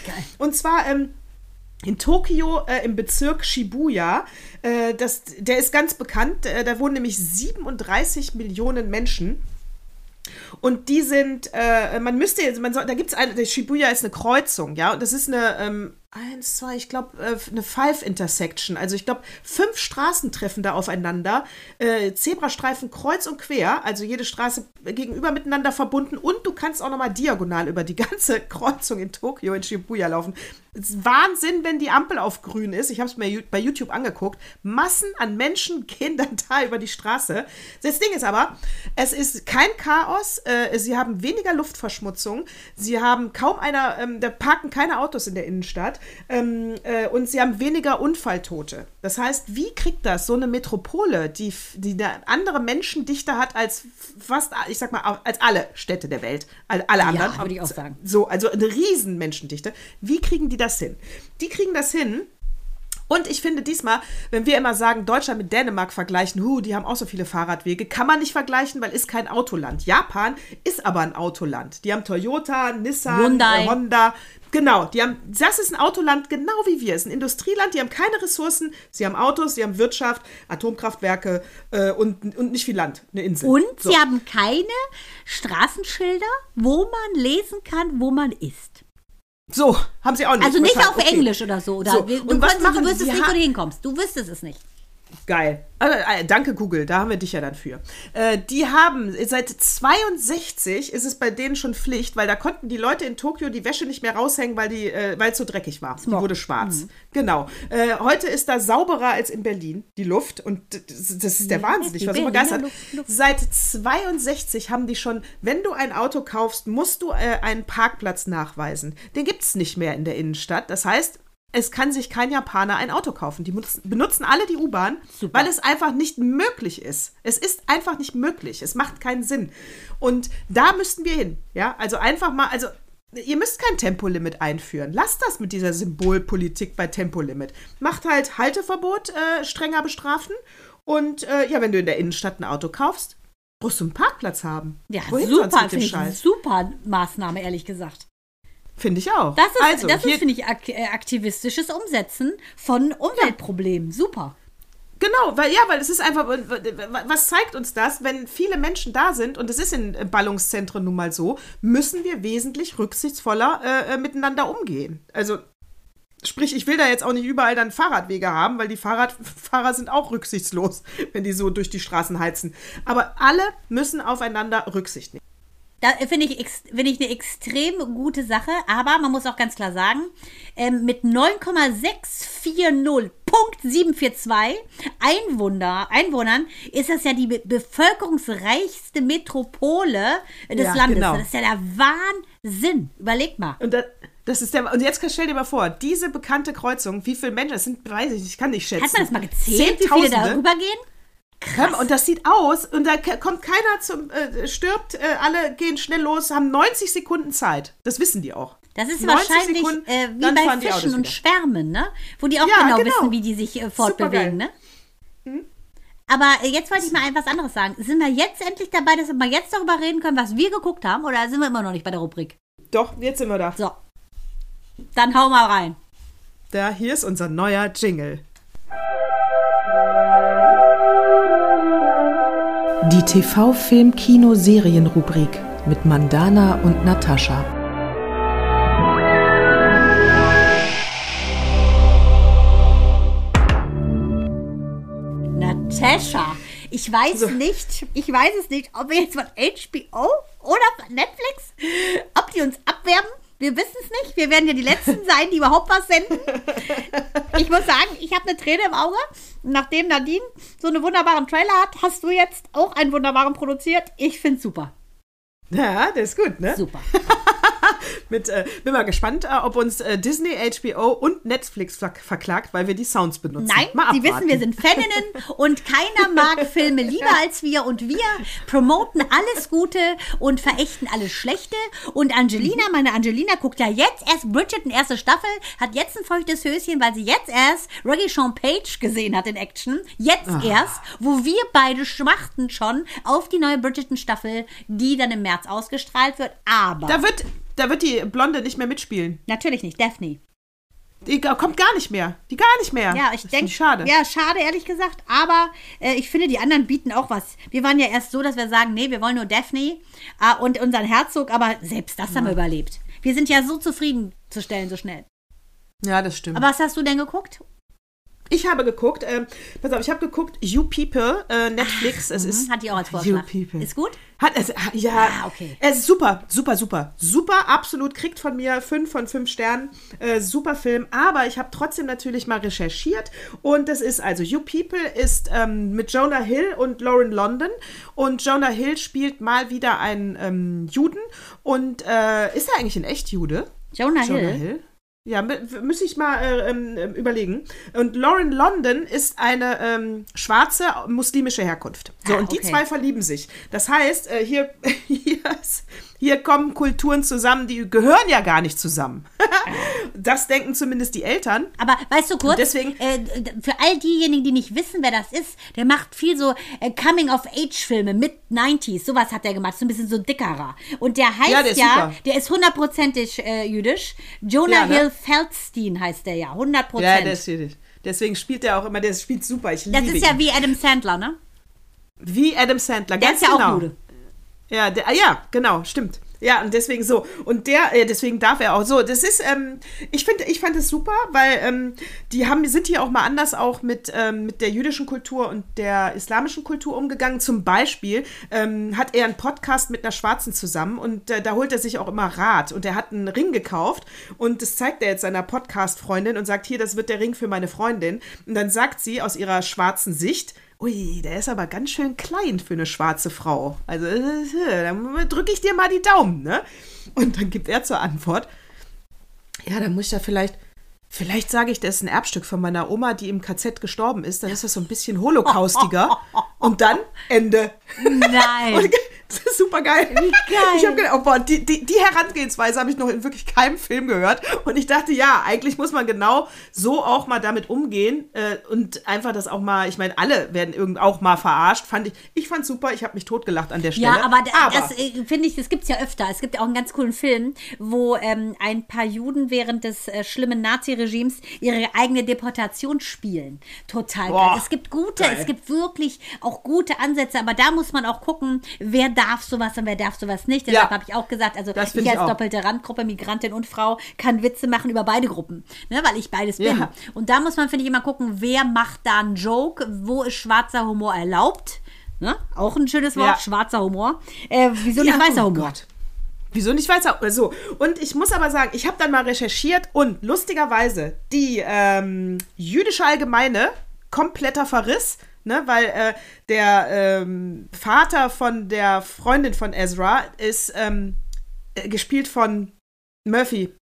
Geil. Und zwar, ähm, in Tokio äh, im Bezirk Shibuya, äh, das, der ist ganz bekannt, äh, da wohnen nämlich 37 Millionen Menschen. Und die sind, äh, man müsste man soll, da gibt es eine, Shibuya ist eine Kreuzung, ja, und das ist eine, ähm, eins, zwei, ich glaube, äh, eine Five Intersection. Also ich glaube, fünf Straßen treffen da aufeinander. Äh, Zebrastreifen kreuz und quer, also jede Straße gegenüber miteinander verbunden. Und du kannst auch nochmal diagonal über die ganze Kreuzung in Tokio, in Shibuya laufen. Wahnsinn, wenn die Ampel auf grün ist. Ich habe es mir bei YouTube angeguckt. Massen an Menschen gehen dann da über die Straße. Das Ding ist aber, es ist kein Chaos. Äh, sie haben weniger Luftverschmutzung. Sie haben kaum einer, ähm, da parken keine Autos in der Innenstadt. Ähm, äh, und sie haben weniger Unfalltote. Das heißt, wie kriegt das so eine Metropole, die, die eine andere Menschendichte hat als fast, ich sag mal, als alle Städte der Welt, alle anderen. Ja, würde ich auch sagen. So, also eine riesen Menschendichte. Wie kriegen die das hin? Die kriegen das hin, und ich finde diesmal, wenn wir immer sagen, Deutschland mit Dänemark vergleichen, hu, die haben auch so viele Fahrradwege, kann man nicht vergleichen, weil ist kein Autoland. Japan ist aber ein Autoland. Die haben Toyota, Nissan, Hyundai. Honda. Genau, die haben, das ist ein Autoland genau wie wir. Es ist ein Industrieland, die haben keine Ressourcen, sie haben Autos, sie haben Wirtschaft, Atomkraftwerke äh, und, und nicht viel Land, eine Insel. Und So. sie haben keine Straßenschilder, wo man lesen kann, wo man ist. So, haben sie auch nicht. Also nicht auf. Okay. Englisch oder so. Oder So, und du, was könntest, du wüsstest nicht, wo du hinkommst. Du wüsstest es nicht. Geil. Äh, danke, Google. Da haben wir dich ja dann für. Äh, die haben, seit 62 ist es bei denen schon Pflicht, weil da konnten die Leute in Tokio die Wäsche nicht mehr raushängen, weil die, äh, weil es so dreckig war. Die wurde schwarz. Genau. Äh, heute ist da sauberer als in Berlin, die Luft. Und das, das ist der Wahnsinn. Ich war so begeistert. Luft, Luft. Seit 62 haben die schon, wenn du ein Auto kaufst, musst du äh, einen Parkplatz nachweisen. Den gibt es nicht mehr in der Innenstadt. Das heißt, es kann sich kein Japaner ein Auto kaufen. Die benutzen, alle die U-Bahn, weil es einfach nicht möglich ist. Es ist einfach nicht möglich. Es macht keinen Sinn. Und da müssten wir hin. Ja, also einfach mal, also ihr müsst kein Tempolimit einführen. Lasst das mit dieser Symbolpolitik bei Tempolimit. Macht halt Halteverbot äh, strenger bestrafen. Und äh, ja, wenn du in der Innenstadt ein Auto kaufst, musst du einen Parkplatz haben. Ja, Wohin super. Finde ich eine super Maßnahme, ehrlich gesagt. Finde ich auch. Das ist, also, das ist finde ich, ak äh, aktivistisches Umsetzen von Umweltproblemen. Super. Genau, weil ja, weil es ist einfach, was zeigt uns das, wenn viele Menschen da sind und es ist in Ballungszentren nun mal so, müssen wir wesentlich rücksichtsvoller äh, äh, miteinander umgehen. Also sprich, ich will da jetzt auch nicht überall dann Fahrradwege haben, weil die Fahrradfahrer sind auch rücksichtslos, wenn die so durch die Straßen heizen. Aber alle müssen aufeinander Rücksicht nehmen. Da finde ich, finde ich eine extrem gute Sache, aber man muss auch ganz klar sagen, ähm, mit 9,640.742 Einwohner, Einwohnern ist das ja die be bevölkerungsreichste Metropole des Ja, Landes. genau. Das ist ja der Wahnsinn. Überleg mal. Und da, das ist der, und jetzt stell dir mal vor, diese bekannte Kreuzung, wie viele Menschen, das sind, weiß ich ich kann nicht schätzen. Hat man das mal gezählt, wie viele da rübergehen? Mal, Und das sieht aus, und da kommt keiner zum, äh, stirbt, äh, alle gehen schnell los, haben 90 Sekunden Zeit. Das wissen die auch. Das ist 90 wahrscheinlich Sekunden, äh, wie bei Fischen und. Schwärmen, ne? Wo die auch Ja, genau, genau. wissen, wie die sich äh, fortbewegen, ne? Hm? Aber äh, jetzt wollte ich mal etwas anderes sagen. Sind wir jetzt endlich dabei, dass wir mal jetzt darüber reden können, was wir geguckt haben? Oder sind wir immer noch nicht bei der Rubrik? Doch, jetzt sind wir da. So. Dann hau mal rein. Da, hier ist unser neuer Jingle. Die TV-Film-Kino-Serien-Rubrik mit Mandana und Natascha. Natascha, ich weiß So. nicht, ich weiß es nicht, ob wir jetzt von HBO oder von Netflix, ob die uns abwerben. Wir wissen es nicht. Wir werden ja die Letzten sein, die überhaupt was senden. Ich muss sagen, ich habe eine Träne im Auge. Nachdem Nadine so einen wunderbaren Trailer hat, hast du jetzt auch einen wunderbaren produziert. Ich finde es super. Ja, der ist gut, ne? Super. Mit, äh, bin mal gespannt, äh, ob uns äh, Disney, HBO und Netflix ver verklagt, weil wir die Sounds benutzen. Nein, mal sie wissen, wir sind Faninnen und keiner mag Filme lieber als wir und wir promoten alles Gute und verächten alles Schlechte. Und Angelina, meine Angelina, guckt ja jetzt erst Bridgerton erste Staffel, hat jetzt ein feuchtes Höschen, weil sie jetzt erst Reggie Sean Page gesehen hat in Action. Jetzt erst, wo wir beide schmachten schon auf die neue Bridgerton Staffel, die dann im März ausgestrahlt wird. Aber Da wird, da wird die Blonde nicht mehr mitspielen. natürlich nicht, Daphne. Die kommt gar nicht mehr. Die gar nicht mehr. Ja, ich denke, schade. Ja, schade, ehrlich gesagt. Aber äh, ich finde, die anderen bieten auch was. Wir waren ja erst so, dass wir sagen, nee, wir wollen nur Daphne äh, und unseren Herzog, aber selbst das haben wir überlebt. Wir sind ja so zufriedenzustellen, so schnell. Ja, das stimmt. Aber was hast du denn geguckt? Ich habe geguckt, äh, pass auf, ich habe geguckt, You People, äh, Netflix. Ach, es ist. Mhm, Hat die auch als Vorschlag. You People. Ist gut? Hat es, ja, Ah, okay. es ist super, super, super, super, absolut, kriegt von mir fünf von fünf Sternen, äh, super Film, aber ich habe trotzdem natürlich mal recherchiert und das ist also, You People ist ähm, mit Jonah Hill und Lauren London und Jonah Hill spielt mal wieder einen ähm, Juden und äh, ist er eigentlich ein echt Jude? Jonah, Jonah Hill. Hill? Ja, mü- müsste ich mal äh, ähm, ähm, überlegen. Und Lauren London ist eine ähm, schwarze muslimische Herkunft. So, Ah, und die zwei verlieben sich. Das heißt, äh, hier, hier, ist, hier kommen Kulturen zusammen, die gehören ja gar nicht zusammen. das denken zumindest die Eltern. Aber weißt du kurz, Deswegen- äh, für all diejenigen, die nicht wissen, wer das ist, der macht viel so äh, Coming-of-Age-Filme mit 90s. Sowas hat er gemacht, so ein bisschen so dickerer. Und der heißt Ja, der ist ja, der ist hundertprozentig äh, jüdisch. Jonah Ja, ne? Hill Feldstein heißt der ja, 100 Ja, der ist schwierig. Deswegen spielt er auch immer, der spielt super. Ich das liebe ist ja ihn. wie Adam Sandler, ne? wie Adam Sandler. Der ganz ist ja genau. auch Jude. Ja, der, ah, ja, genau, stimmt. Ja, und deswegen so. Und der, äh, deswegen darf er auch so. Das ist, ähm, ich finde, ich fand es super, weil ähm, die haben, sind hier auch mal anders auch mit, ähm, mit der jüdischen Kultur und der islamischen Kultur umgegangen. Zum Beispiel ähm, hat er einen Podcast mit einer Schwarzen zusammen und äh, da holt er sich auch immer Rat. Und er hat einen Ring gekauft und das zeigt er jetzt seiner Podcast-Freundin und sagt, hier, das wird der Ring für meine Freundin. Und dann sagt sie aus ihrer schwarzen Sicht, Ui, der ist aber ganz schön klein für eine schwarze Frau. Also, äh, dann drücke ich dir mal die Daumen, ne? Und dann gibt er zur Antwort, ja, dann muss ich ja vielleicht, vielleicht sage ich, das ist ein Erbstück von meiner Oma, die im KZ gestorben ist, dann ist das so ein bisschen holokaustiger. Und dann Ende. Nein. Und, das ist super geil. Wie geil. Ich habe gedacht, oh boah, die, die, die Herangehensweise habe ich noch in wirklich keinem Film gehört. Und ich dachte, ja, eigentlich muss man genau so auch mal damit umgehen äh, und einfach das auch mal, ich meine, alle werden irgend auch mal verarscht. Fand ich, ich fand super, ich habe mich totgelacht an der Stelle. Ja, aber, da- das äh, finde ich, das gibt es ja öfter. Es gibt ja auch einen ganz coolen Film, wo ähm, ein paar Juden während des äh, schlimmen Nazi-Regimes ihre eigene Deportation spielen. Total geil. Boah, Es gibt gute, geil. es gibt wirklich auch gute Ansätze, aber da muss man auch gucken, wer darf sowas und wer darf sowas nicht. Deshalb Ja. habe ich auch gesagt, also Das ich ich als auch. doppelte Randgruppe, Migrantin und Frau, kann Witze machen über beide Gruppen, ne, weil ich beides bin. Ja. Und da muss man, finde ich, immer gucken, wer macht da einen Joke, wo ist schwarzer Humor erlaubt. Ne? Auch ein schönes Wort, Ja. schwarzer Humor. Äh, wieso nicht weißer oh Humor? Gott. Wieso nicht weißer? So. Und ich muss aber sagen, ich habe dann mal recherchiert und lustigerweise die ähm, jüdische Allgemeine kompletter Verriss, ne, weil äh, der ähm, Vater von der Freundin von Ezra ist ähm, äh, gespielt von Murphy.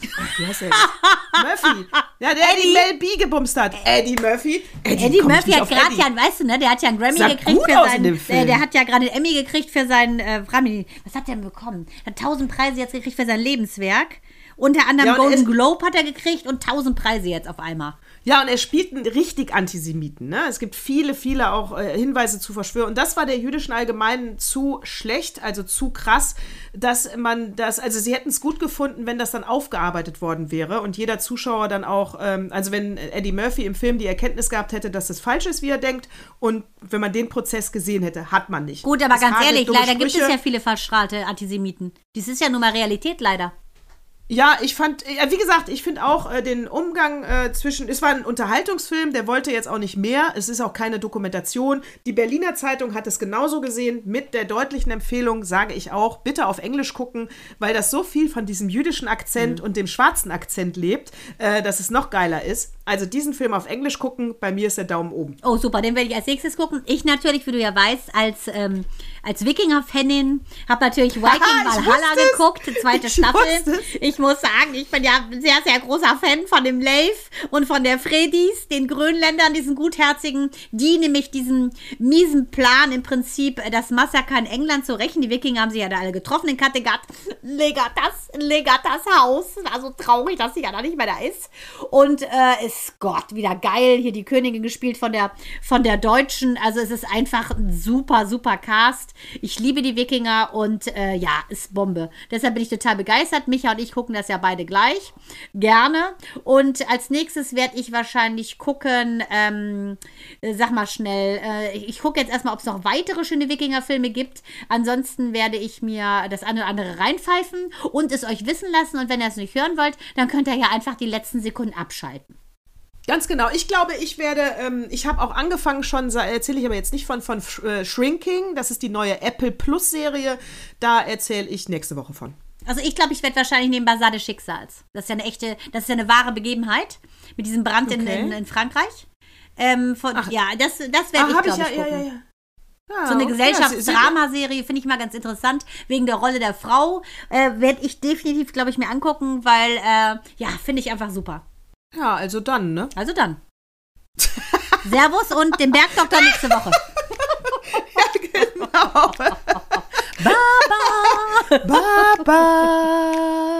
Wie heißt er? Murphy. Ja, der Eddie. die Mel B gebumst hat. Eddie Murphy. Eddie ich Murphy hat gerade Eddie. ja, weißt du, ne, der hat ja einen Grammy Sah gekriegt für seinen, äh, Film. der hat ja gerade einen Emmy gekriegt für seinen, äh, nicht, was hat der denn bekommen? Hat tausend Preise jetzt gekriegt für sein Lebenswerk. Unter anderem Ja, Golden Globe hat er gekriegt und tausend Preise jetzt auf einmal. Ja, und er spielt einen richtig Antisemiten. Ne? Es gibt viele, viele auch äh, Hinweise zu Verschwörung. Und das war der jüdischen Allgemeinen zu schlecht, also zu krass, dass man das, also sie hätten es gut gefunden, wenn das dann aufgearbeitet worden wäre und jeder Zuschauer dann auch, ähm, also wenn Eddie Murphy im Film die Erkenntnis gehabt hätte, dass das falsch ist, wie er denkt, und wenn man den Prozess gesehen hätte, hat man nicht. Gut, aber Das ganz ehrlich, leider gibt es Sprüche. ja viele verstrahlte Antisemiten. Das ist ja nun mal Realität leider. Ja, ich fand, ja, wie gesagt, ich finde auch äh, den Umgang äh, zwischen, es war ein Unterhaltungsfilm, der wollte jetzt auch nicht mehr, es ist auch keine Dokumentation. Die Berliner Zeitung hat es genauso gesehen, mit der deutlichen Empfehlung, sage ich auch, bitte auf Englisch gucken, weil das so viel von diesem jüdischen Akzent und dem schwarzen Akzent lebt, äh, dass es noch geiler ist. Also diesen Film auf Englisch gucken, bei mir ist der Daumen oben. Oh, super, den werde ich als nächstes gucken. Ich natürlich, wie du ja weißt, als, ähm, als Wikinger-Fanin habe natürlich Viking ich Valhalla geguckt, die zweite Ich Staffel. wusste. Ich muss sagen, ich bin ja ein sehr, sehr großer Fan von dem Leif und von der Fredis, den Grönländern, diesen gutherzigen, die nämlich diesen miesen Plan im Prinzip, äh, das Massaker in England zu rächen. Die Wikinger haben sich ja da alle getroffen in Kattegat. Legatas, Legatas Haus. War so traurig, dass sie ja da nicht mehr da ist. Und äh, ist Gott wieder geil. Hier die Königin gespielt von der, von der Deutschen. Also es ist einfach ein super, super Cast. Ich liebe die Wikinger und äh, ja, ist Bombe. Deshalb bin ich total begeistert. Micha und ich gucken das ja beide gleich. Gerne. Und als nächstes werde ich wahrscheinlich gucken, ähm, sag mal schnell, äh, ich gucke jetzt erstmal, ob es noch weitere schöne Wikinger-Filme gibt. Ansonsten werde ich mir das eine oder andere reinpfeifen und es euch wissen lassen. Und wenn ihr es nicht hören wollt, dann könnt ihr ja einfach die letzten Sekunden abschalten. Ganz genau. Ich glaube, ich werde, ähm, ich habe auch angefangen schon, erzähle ich aber jetzt nicht von, von äh, Shrinking. Das ist die neue Apple Plus Serie. Da erzähle ich nächste Woche von. Also ich glaube, ich werde wahrscheinlich nehmen Basar des Schicksals. Das ist ja eine echte, das ist ja eine wahre Begebenheit mit diesem Brand okay. in, in, in, Frankreich. Ähm, von, Ach. ja, das, das werde ah, ich, glaube ich, ja, gucken. Ja, ja, ja. Ja, so eine Gesellschaftsdramaserie finde ich mal ganz interessant. Wegen der Rolle der Frau äh, werde ich definitiv, glaube ich, mir angucken, weil, äh, ja, finde ich einfach super. Ja, also dann, ne? Also dann. Servus und den Bergdoktor nächste Woche. ja, genau. Baba. Baba.